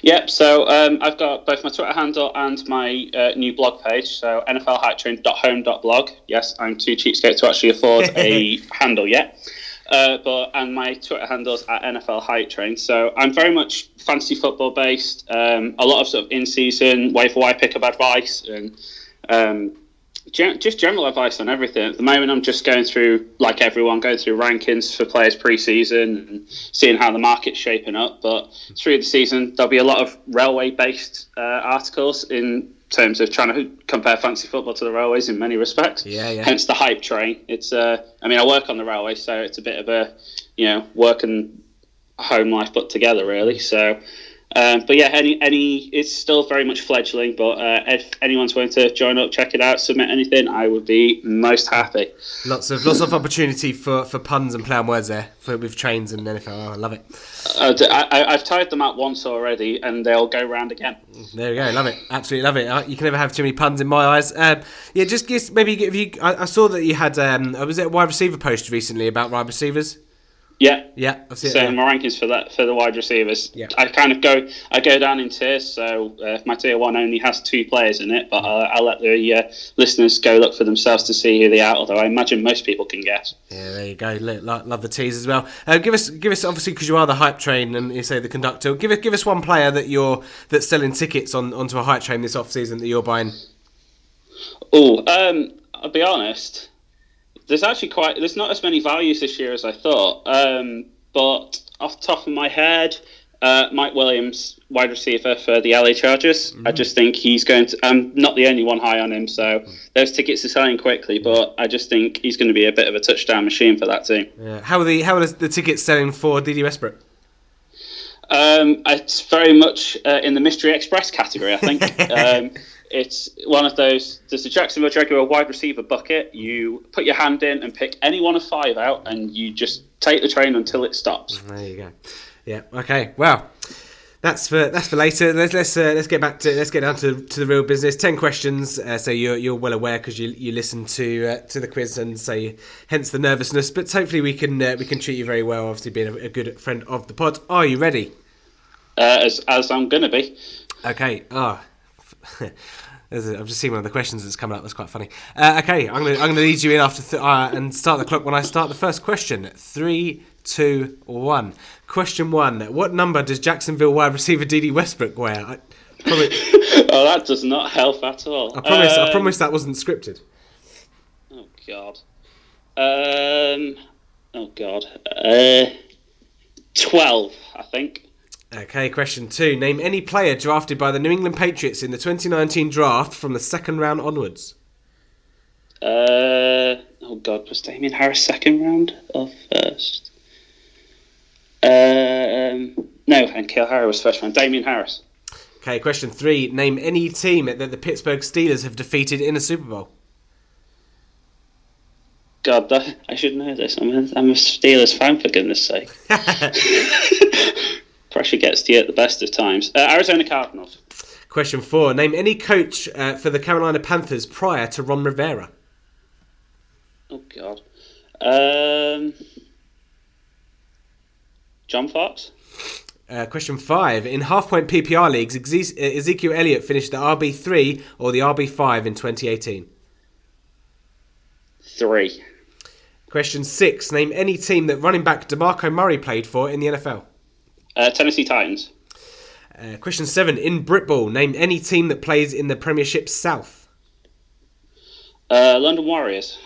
Speaker 5: Yep. So um, I've got both my Twitter handle and my uh, new blog page. So nflhypetrain.home.blog. Yes, I'm too cheapskate to actually afford a *laughs* handle yet. Uh, but and my Twitter handles at NFL Hype Train. So I'm very much fantasy football based. Um, a lot of sort of in season waiver wire pickup advice and um, gen- just general advice on everything. At the moment, I'm just going through like everyone, going through rankings for players pre-season and seeing how the market's shaping up. But through the season, there'll be a lot of railway based uh, articles in terms of trying to compare fantasy football to the railways in many respects.
Speaker 2: Yeah, yeah.
Speaker 5: Hence the hype train. It's uh, I mean, I work on the railway, so it's a bit of a you know work and home life put together, really. So. Um, but yeah, any any it's still very much fledgling. But uh, if anyone's willing to join up, check it out, submit anything, I would be most happy.
Speaker 2: Lots of lots of opportunity for, for puns and play on words there for, with trains and NFL. Oh, I love it.
Speaker 5: Uh, I, I've tied them out once already, and they'll go round again.
Speaker 2: There we go. Love it. Absolutely love it. Uh, You can never have too many puns in my eyes. Um, yeah, just guess maybe if you. I, I saw that you had. Um, was it a wide receiver post recently about wide receivers?
Speaker 5: Yeah.
Speaker 2: Yeah, I've seen it.
Speaker 5: So
Speaker 2: yeah.
Speaker 5: my rankings for that for the wide receivers,
Speaker 2: Yeah.
Speaker 5: I kind of go I go down in tiers. So uh, my tier one only has two players in it, but uh, I'll let the uh, listeners go look for themselves to see who they are. Although I imagine most people can guess.
Speaker 2: Yeah, there you go. Lo- lo- Love the tease as well. Uh, give us, give us, obviously, because you are the hype train and you say the conductor. Give it, give us one player that you're that's selling tickets on onto a hype train this off season that you're buying.
Speaker 5: Oh, um, I'll be honest. There's actually quite there's not as many values this year as I thought. Um, but off the top of my head, uh, Mike Williams, wide receiver for the LA Chargers. I just think he's going to. I'm not the only one high on him, so those tickets are selling quickly. But I just think he's going to be a bit of a touchdown machine for that team.
Speaker 2: Yeah. How are the how are the tickets selling for Dede Westbrook?
Speaker 5: Um, it's very much uh, in the Mystery Express category, I think. *laughs* um, it's one of those. There's a Jacksonville Jaguar wide receiver bucket. You put your hand in and pick any one of five out, and you just take the train until it stops.
Speaker 2: There you go. Yeah. Okay. Well, that's for that's for later. Let's let's uh, let's get back to let's get down to, to the real business. Ten questions. Uh, so you're you're well aware because you you listened to uh, to the quiz and so you, hence the nervousness. But hopefully we can uh, we can treat you very well. Obviously being a, a good friend of the pod. Are you ready?
Speaker 5: Uh, as as I'm gonna be.
Speaker 2: Okay. Ah. There's I've just seen one of the questions that's coming up. That's quite funny. Uh, okay, I'm gonna I'm gonna lead you in after th- uh, and start the clock when I start the first question. Three, two, one. Question one: What number does Jacksonville wide receiver Dede Westbrook wear? I promise, *laughs*
Speaker 5: oh, that does not help at all.
Speaker 2: I promise, I
Speaker 5: Um,
Speaker 2: promise that wasn't scripted.
Speaker 5: Oh God. Um. Oh God. Uh. Twelve, I think.
Speaker 2: Okay, question two: Name any player drafted by the New England Patriots in the 2019 draft from the second round onwards.
Speaker 5: Uh, oh God, was Damien Harris second round or first? Um, no, and Kill Harris was first round. Damien Harris.
Speaker 2: Okay, question three: Name any team that the Pittsburgh Steelers have defeated in a Super Bowl.
Speaker 5: God, that, I should know this. I'm a, I'm a Steelers fan for goodness sake. *laughs* Pressure gets to you at the best of times. Uh, Arizona Cardinals.
Speaker 2: Question four: Name any coach uh, for the Carolina Panthers prior to Ron Rivera.
Speaker 5: Oh God. Um, John Fox.
Speaker 2: Uh, question five: In half-point PPR leagues, Ezekiel Elliott finished the RB three or the RB five in 2018.
Speaker 5: Three.
Speaker 2: Question six: Name any team that running back Demarco Murray played for in the NFL.
Speaker 5: Uh, Tennessee Titans.
Speaker 2: Uh, question seven: In Britball, name any team that plays in the Premiership South.
Speaker 5: Uh, London Warriors.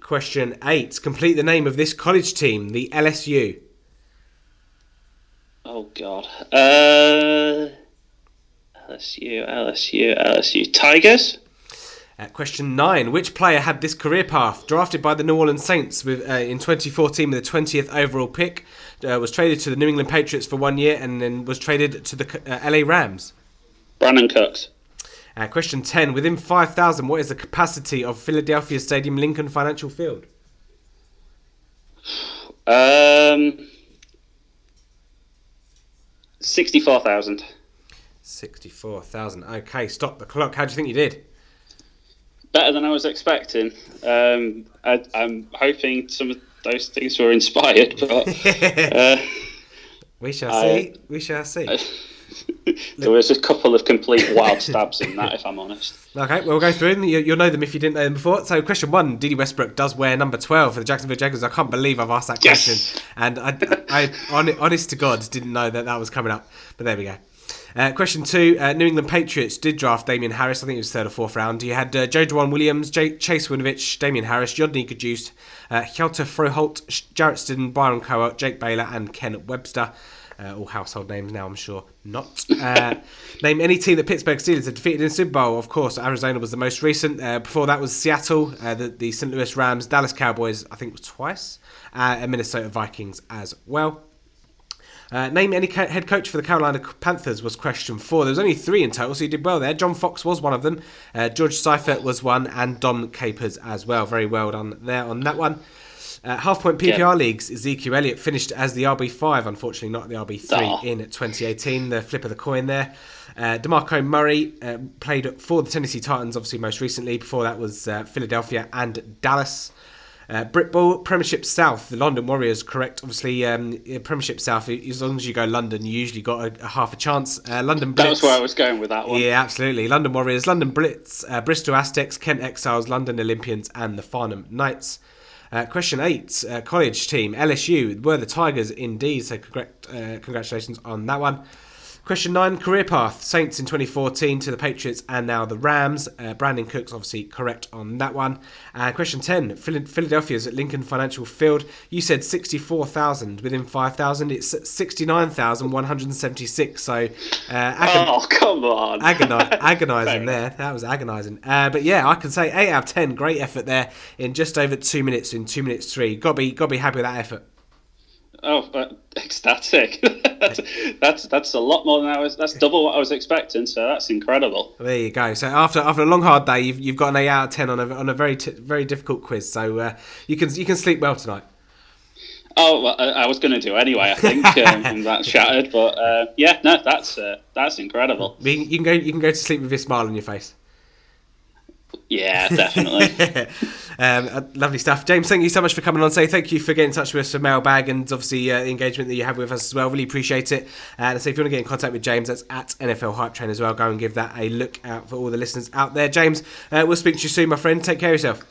Speaker 2: Question eight: Complete the name of this college team, the LSU.
Speaker 5: Oh God. Uh, LSU, LSU, LSU. Tigers.
Speaker 2: Uh, question nine: Which player had this career path? Drafted by the New Orleans Saints with uh, in 2014 with the 20th overall pick, uh, was traded to the New England Patriots for one year, and then was traded to the uh, LA Rams.
Speaker 5: Brandin Cooks.
Speaker 2: Uh, question 10. Within 5,000, what is the capacity of Philadelphia Stadium Lincoln Financial Field?
Speaker 5: Um, sixty-four thousand.
Speaker 2: 64,000. Okay, stop the clock. How do you think you did?
Speaker 5: Better than I was expecting. Um, I, I'm hoping some of those things were inspired, but uh,
Speaker 2: We shall
Speaker 5: I-
Speaker 2: see. We shall see. *laughs*
Speaker 5: there was a couple of complete wild stabs in that, if I'm honest.
Speaker 2: Okay, well, we'll go through them. You- You'll know them if you didn't know them before. So, question one: Dede Westbrook does wear number twelve for the Jacksonville Jaguars. I can't believe I've asked that
Speaker 5: Yes.
Speaker 2: question, and I, I, honest to God, didn't know that that was coming up. But there we go. Uh, question two: uh, New England Patriots did draft Damien Harris. I think it was third or fourth round. You had uh, Joejuan Williams, J- Chase Winovich, Damien Harris, Yodny Cajuste, uh, Hjalte Froholdt, Jarrett Stidham, Byron Cowart, Jake Bailey, and Ken Webster. Uh, all household names now, I'm sure. Not. Uh, *laughs* name any team that Pittsburgh Steelers have defeated in Super Bowl. Of course, Arizona was the most recent. Uh, before that was Seattle, uh, the, the St. Louis Rams, Dallas Cowboys, I think was twice, uh, and Minnesota Vikings as well. Uh, name any head coach for the Carolina Panthers was question four. There was only three in total, so you did well there. John Fox was one of them. Uh, George Seifert was one, and Dom Capers as well. Very well done there on that one. Uh, half point PPR
Speaker 5: Yeah.
Speaker 2: leagues, Ezekiel Elliott finished as the RB5, unfortunately, not the RB3
Speaker 5: Aw.
Speaker 2: in 2018. The flip of the coin there. Uh, DeMarco Murray uh, played for the Tennessee Titans, obviously, most recently. Before that was uh, Philadelphia and Dallas. Uh, Britball, Premiership South, the London Warriors, correct. Obviously, um, Premiership South, as long as you go London, you usually got a, a half a chance. Uh, London Blitz.
Speaker 5: That was where I was going with that one.
Speaker 2: Yeah, absolutely. London Warriors, London Blitz, uh, Bristol Aztecs, Kent Exiles, London Olympians, and the Farnham Knights. Uh, question eight, uh, college team, LSU, were the Tigers indeed, so congrat- uh, congratulations on that one. Question nine, career path, Saints in 2014 to the Patriots and now the Rams. Uh, Brandin Cooks obviously correct on that one. Uh, question 10, Phil- Philadelphia's at Lincoln Financial Field. You said 64,000 within 5,000. It's 69,176. So uh, agon-
Speaker 5: Oh, come on.
Speaker 2: Agoni- *laughs* agonizing there. That was agonizing. Uh, but yeah, I can say eight out of ten. Great effort there in just over two minutes. In two minutes three, got to be got to be happy with that effort.
Speaker 5: Oh, uh, *laughs* ecstatic! that's, *laughs* that's that's a lot more than I was. That's double what I was expecting. So that's incredible.
Speaker 2: There you go. So after after a long hard day, you've, you've got an eight out of ten on a on a very t- very difficult quiz. So uh, you can you can sleep well tonight.
Speaker 5: Oh, well, I, I was going to do anyway. I think *laughs* um, and that shattered, but uh, yeah, no, that's uh, that's incredible.
Speaker 2: You can go you can go to sleep with a smile on your face.
Speaker 5: Yeah, definitely. *laughs*
Speaker 2: Um, uh, lovely stuff, James. Thank you so much for coming on. Say thank you for getting in touch with us for mailbag and obviously uh, the engagement that you have with us as well. Really appreciate it. And so if you want to get in contact with James, that's at NFL Hype Train as well. Go and give that a look out for all the listeners out there. James, uh, we'll speak to you soon, my friend. Take care of yourself.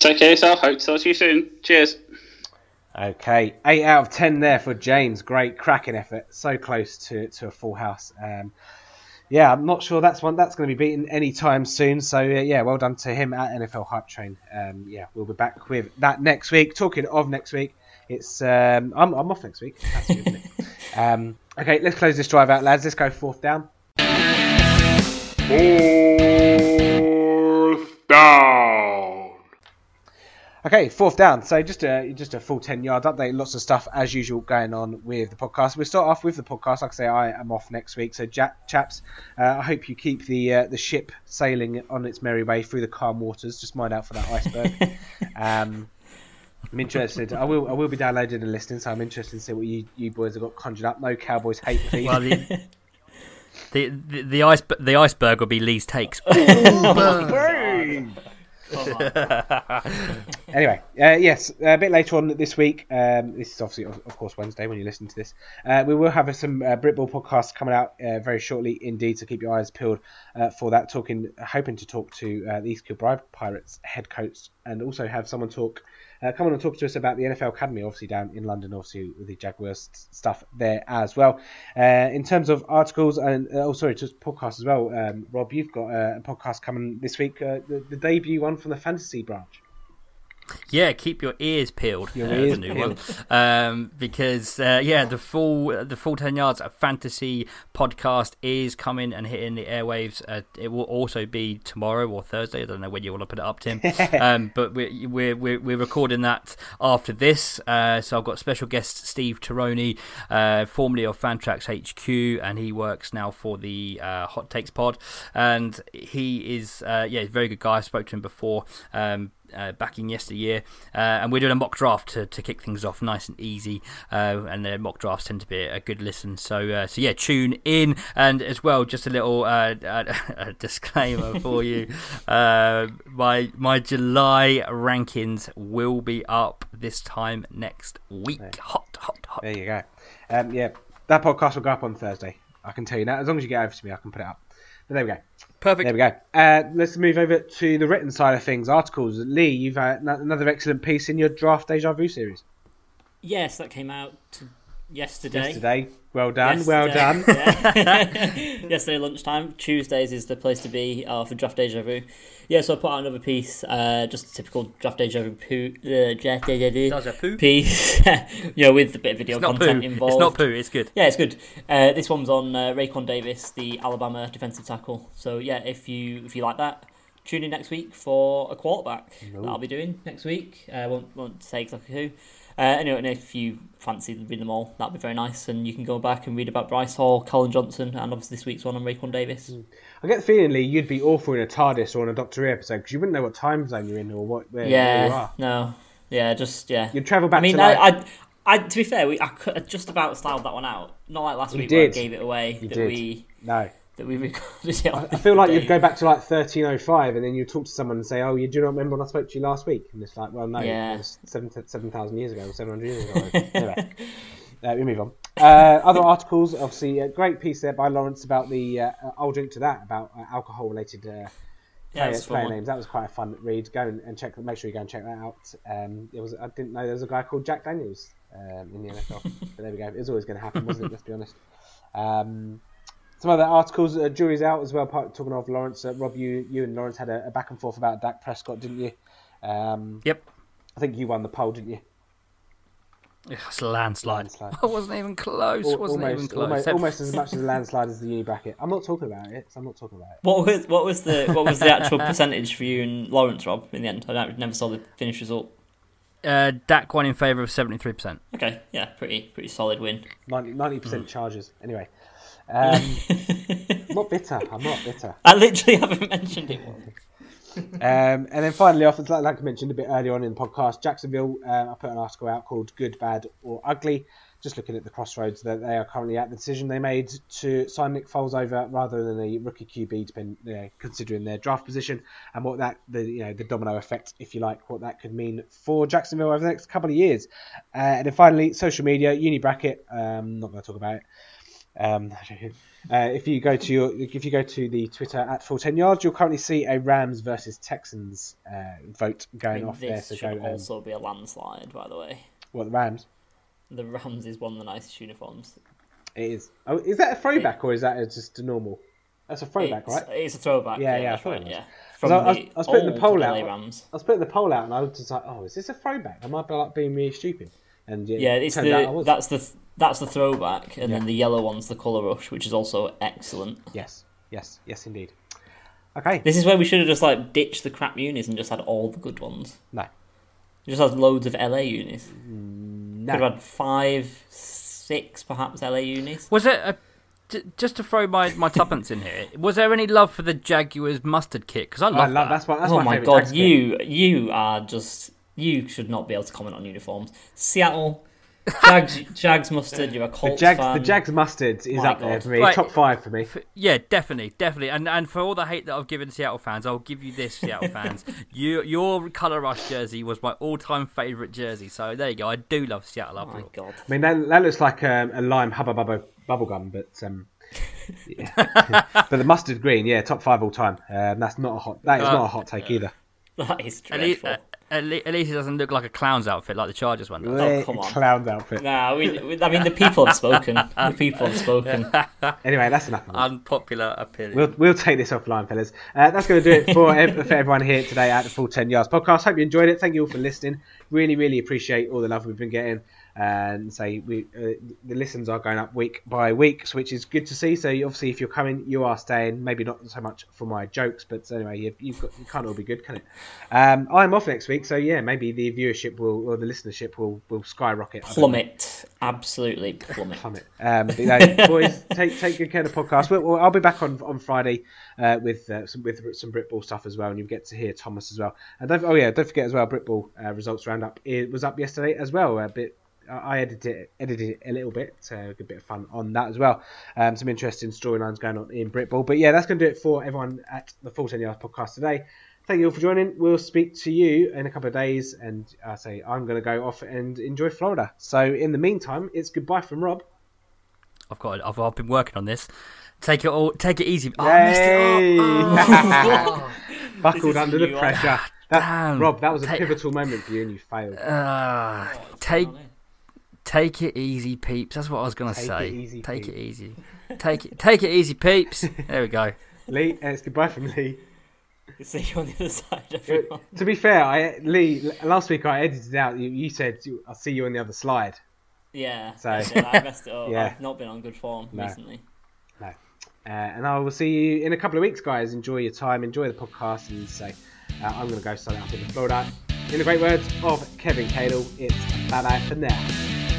Speaker 5: Take care of yourself. Hope to talk to you soon. Cheers.
Speaker 2: Okay, eight out of ten there for James. Great, cracking effort. So close to, to a full house. Um, yeah, I'm not sure that's one that's going to be beaten anytime soon. So uh, yeah, well done to him at NFL Hype Train. Um, yeah, we'll be back with that next week. Talking of next week, it's um, I'm, I'm off next week. That's good, *laughs* um, okay, let's close this drive out, lads. Let's go fourth down.
Speaker 6: Fourth down.
Speaker 2: Okay, fourth down. So just a just a full ten yard update. Lots of stuff as usual going on with the podcast. We'll start off with the podcast. Like I say, I am off next week. So Jack, chaps, uh, I hope you keep the uh, the ship sailing on its merry way through the calm waters. Just mind out for that iceberg. *laughs* um, I'm interested. I will I will be downloading and listening. So I'm interested to see what you, you boys have got conjured up. No Cowboys hate, *laughs* please.
Speaker 4: Well, the, the, the, the, ice, the iceberg will be Lee's takes. *laughs* *laughs*
Speaker 2: Anyway, uh, yes, a bit later on this week. Um, this is obviously, of, course, Wednesday when you listen to this. Uh, we will have some uh, Britball podcasts coming out uh, very shortly, indeed. So keep your eyes peeled uh, for that. Talking, hoping to talk to uh, the East Kilbride Pirates head coach, and also have someone talk. Uh, come on and talk to us about the NFL Academy, obviously down in London, obviously with the Jaguars stuff there as well. Uh, in terms of articles and uh, oh, sorry, just podcasts as well. Um, Rob, you've got uh, a podcast coming this week, uh, the, the debut one from the fantasy branch.
Speaker 4: Yeah, keep your ears peeled.
Speaker 2: Your *laughs*
Speaker 4: uh,
Speaker 2: ears
Speaker 4: new
Speaker 2: peeled.
Speaker 4: one, um, because uh, yeah, the full the full ten yards a fantasy podcast is coming and hitting the airwaves. Uh, it will also be tomorrow or Thursday. I don't know when you want to put it up, Tim. *laughs* um, but we're, we're we're we're recording that after this. Uh, so I've got special guest Steve Taroni, uh, formerly of Fantrax HQ, and he works now for the uh, Hot Takes Pod, and he is uh, yeah, he's a very good guy. I spoke to him before. Um, uh, back in yesteryear, uh, and we're doing a mock draft to, to kick things off nice and easy. Uh, and the mock drafts tend to be a good listen. So uh, so yeah, tune in. And as well, just a little uh, uh, *laughs* disclaimer for you: *laughs* uh, my my July rankings will be up this time next week. Hot, hot, hot.
Speaker 2: There you go. Um, yeah, that podcast will go up on Thursday. I can tell you that. As long as you get over to me, I can put it up. But there we go.
Speaker 4: Perfect.
Speaker 2: There we go. Uh, let's move over to the written side of things. Articles. Lee, you've had n- another excellent piece in your draft deja vu series
Speaker 3: Yes, that came out yesterday.
Speaker 2: yesterday. Well done. Well done.
Speaker 3: Yesterday. *laughs* Yeah. *laughs* Yesterday lunchtime. Tuesdays is the place to be uh, for draft deja vu. Yeah, so I put out another piece, uh, just a typical draft deja vu poo, uh, draft deja vu
Speaker 4: Does a poo?
Speaker 3: piece. *laughs* you know, with a bit of video
Speaker 4: It's not poo.
Speaker 3: content involved.
Speaker 4: It's not poo. It's good.
Speaker 3: Yeah, it's good. Uh, this one's on uh, Raekwon Davis, the Alabama defensive tackle. So yeah, if you if you like that, tune in next week for a quarterback that I'll be doing next week. I uh, won't won't say exactly who. Uh, anyway, and if you fancy reading them all, that'd be very nice, and you can go back and read about Bryce Hall, Collin Johnson, and obviously this week's one on Raekwon Davis.
Speaker 2: I get the feeling, Lee, you'd be awful in a TARDIS or in a Doctor Who episode because you wouldn't know what time zone you're in or what where, where you
Speaker 3: Yeah,
Speaker 2: are.
Speaker 3: no, yeah, just yeah.
Speaker 2: You'd travel back
Speaker 3: I mean,
Speaker 2: to like,
Speaker 3: I, I, I, to be fair, we I could, I just about styled that one out. Not like last
Speaker 2: You
Speaker 3: week where I gave it away
Speaker 2: You
Speaker 3: that
Speaker 2: did.
Speaker 3: we
Speaker 2: no.
Speaker 3: That we recorded. On
Speaker 2: I feel like you'd go back to like 1305 and then you talk to someone and say, "Oh, you do not remember when I spoke to you last week?" And it's like, "Well, no,
Speaker 3: Yeah.
Speaker 2: it was seven seven thousand years ago, seven hundred years ago." *laughs* anyway, uh, we move on. Uh, other articles, obviously, a great piece there by Lawrence about the. Uh, I'll drink to that about uh, alcohol-related uh,
Speaker 3: Yeah,
Speaker 2: player,
Speaker 3: it's a fun
Speaker 2: player names. That was quite a fun read. Go and, and check. Make sure you go and check that out. Um, it was. I didn't know there was a guy called Jack Daniels um, in the NFL. *laughs* but there we go. It was always going to happen, wasn't it? Let's be honest. Um, some other articles. Uh, jury's out as well. Part, talking of Lawrence, uh, Rob, you you and Lawrence had a, a back and forth about Dak Prescott, didn't you? Um,
Speaker 4: Yep.
Speaker 2: I think you won the poll, didn't you?
Speaker 4: It's a landslide.
Speaker 2: Landslide.
Speaker 4: I wasn't even close.
Speaker 2: Al-
Speaker 4: wasn't
Speaker 2: almost,
Speaker 4: even close.
Speaker 2: almost, almost as *laughs* much as a landslide as the uni bracket. I'm not talking about it. So I'm not talking about it.
Speaker 3: What was what was the what was the actual percentage for you and Lawrence Rob in the end? I never saw the finished result.
Speaker 4: uh, Dak won in favour of seventy three percent.
Speaker 3: Okay, yeah, pretty pretty solid win.
Speaker 2: 90 percent charges. Anyway, um, *laughs* I'm not bitter. I'm not bitter.
Speaker 3: I literally haven't mentioned it once.
Speaker 2: Um, and then finally, off like, like I mentioned a bit earlier on in the podcast, Jacksonville. Uh, I put an article out called "Good, Bad, or Ugly." Just looking at the crossroads that they are currently at, the decision they made to sign Nick Foles over rather than a rookie QB, depend, you know, considering their draft position and what that the you know the domino effect, if you like, what that could mean for Jacksonville over the next couple of years. Uh, and then finally, social media, uni bracket. Um, not going to talk about it. Um, *laughs* uh, if you go to your, if you go to the Twitter at full ten yards, you'll currently see a Rams versus Texans uh, vote
Speaker 3: I
Speaker 2: going
Speaker 3: mean,
Speaker 2: off there.
Speaker 3: this
Speaker 2: So
Speaker 3: should
Speaker 2: go um,
Speaker 3: also be a landslide, by the way.
Speaker 2: what the Rams?
Speaker 3: The Rams is one of the nicest uniforms.
Speaker 2: It is. Oh, is that a throwback or is that just a normal? That's a throwback,
Speaker 3: it's,
Speaker 2: right?
Speaker 3: It's a throwback.
Speaker 2: Yeah,
Speaker 3: Yeah,
Speaker 2: yeah, I
Speaker 3: that's
Speaker 2: thought
Speaker 3: right.
Speaker 2: it was.
Speaker 3: From
Speaker 2: I, I was,
Speaker 3: the
Speaker 2: I was putting the poll
Speaker 3: LA
Speaker 2: out.
Speaker 3: Rams.
Speaker 2: I was putting the poll out, and I was just like, "Oh, is this a throwback?" I might be like being really stupid. And yeah,
Speaker 3: Yeah, it's
Speaker 2: turned out I
Speaker 3: the
Speaker 2: was.
Speaker 3: that's the that's the throwback, and
Speaker 2: Yeah.
Speaker 3: then the yellow one's the color rush, which is also excellent.
Speaker 2: Yes, yes, yes, indeed. Okay,
Speaker 3: This is where we should have just like ditched the crap unis and just had all the good ones.
Speaker 2: no,
Speaker 3: We just had loads of LA unis.
Speaker 2: Mm, no.
Speaker 3: Could have had five, six perhaps LA unis.
Speaker 4: Was it a, j- just to throw my my tuppence in here? Was there any love for the Jaguars mustard kit? Because I love,
Speaker 2: I love
Speaker 4: that.
Speaker 2: that's my that's
Speaker 3: oh
Speaker 2: my,
Speaker 3: my god,
Speaker 2: Jags kit.
Speaker 3: you you are just you should not be able to comment on uniforms. Seattle, Jags, *laughs* Jags mustard. You're a
Speaker 2: The Jags,
Speaker 3: fan.
Speaker 2: the Jags mustard is
Speaker 3: My
Speaker 2: up there for me.
Speaker 4: Right.
Speaker 2: Top five for me.
Speaker 4: Yeah, definitely, definitely. And and for all the hate that I've given Seattle fans, I'll give you this, Seattle *laughs* fans. You, your colour rush jersey was my all-time favourite jersey. So there you go. I do love Seattle
Speaker 3: Oh my god.
Speaker 2: I mean, that, that looks like um, a lime hubba bubba bubble gum, but um, *laughs* yeah. but the mustard green, yeah, top five all time. Um, that's not a hot. That is
Speaker 4: Uh,
Speaker 2: not a hot take either.
Speaker 3: That is
Speaker 4: And, e-
Speaker 3: dreadful.
Speaker 4: uh, at, le- at least it doesn't look like a clown's outfit like the Chargers one. does.
Speaker 3: Oh, come on.
Speaker 2: Clown's outfit.
Speaker 3: Nah, we, we, I mean the people have spoken. The people have spoken. *laughs*
Speaker 2: Anyway, that's enough. Of.
Speaker 4: Unpopular opinion.
Speaker 2: We'll, we'll take this offline, fellas. Uh, that's going to do it for, *laughs* ev- for everyone here today at the Full 10 Yards podcast. Hope you enjoyed it. Thank you all for listening. Really, really appreciate all the love we've been getting. And say we uh, the listens are going up week by week, which is good to see. So obviously, if you're coming, you are staying. Maybe not so much for my jokes, but anyway, you've, you've got you can't all be good, can it? Um, I'm off next week, so yeah, maybe the viewership will or the listenership will will skyrocket. I don't know
Speaker 3: Plummet, absolutely plummet.
Speaker 2: plummet. Um, but, you know, *laughs* boys, take take good care of the podcast. Well, well, I'll be back on on Friday uh, with uh, some with some Britball stuff as well, and you get to hear Thomas as well. And don't, oh yeah, don't forget as well, Britball uh, results roundup it was up yesterday as well. A bit. I edited it, edited it a little bit, so a good bit of fun on that as well. Um, some interesting storylines going on in Britball. But yeah, that's going to do it for everyone at the Full 10 Yards podcast today. Thank you all for joining. We'll speak to you in a couple of days, and I say I'm going to go off and enjoy Florida. So in the meantime, it's goodbye from Rob.
Speaker 4: I've got. I've, I've been working on this. Take it all. Take it easy. Oh, I messed
Speaker 2: Yay!
Speaker 4: it up. Oh. *laughs*
Speaker 2: Buckled under the pressure. That,
Speaker 4: Damn.
Speaker 2: Rob, that was a
Speaker 4: Take-
Speaker 2: pivotal moment for you, and you failed.
Speaker 4: Uh, take take it easy, peeps. That's what I was gonna
Speaker 2: Take
Speaker 4: say.
Speaker 2: it easy,
Speaker 4: take it easy. Take it. Take it easy, peeps. There we go.
Speaker 2: Lee, and it's goodbye from Lee.
Speaker 3: See you on the other side, everyone.
Speaker 2: to be fair, I Lee last week I edited out. You, you said I'll see you on the other slide.
Speaker 3: Yeah,
Speaker 2: So-
Speaker 3: that's I messed it up. *laughs*
Speaker 2: Yeah.
Speaker 3: I've not been on good form
Speaker 2: No.
Speaker 3: recently.
Speaker 2: Uh, and I will see you in a couple of weeks, guys. Enjoy your time, enjoy the podcast, and say uh, I'm going to go sign up in the Florida. In the great words of Kevin Cadle, it's bye bye for now.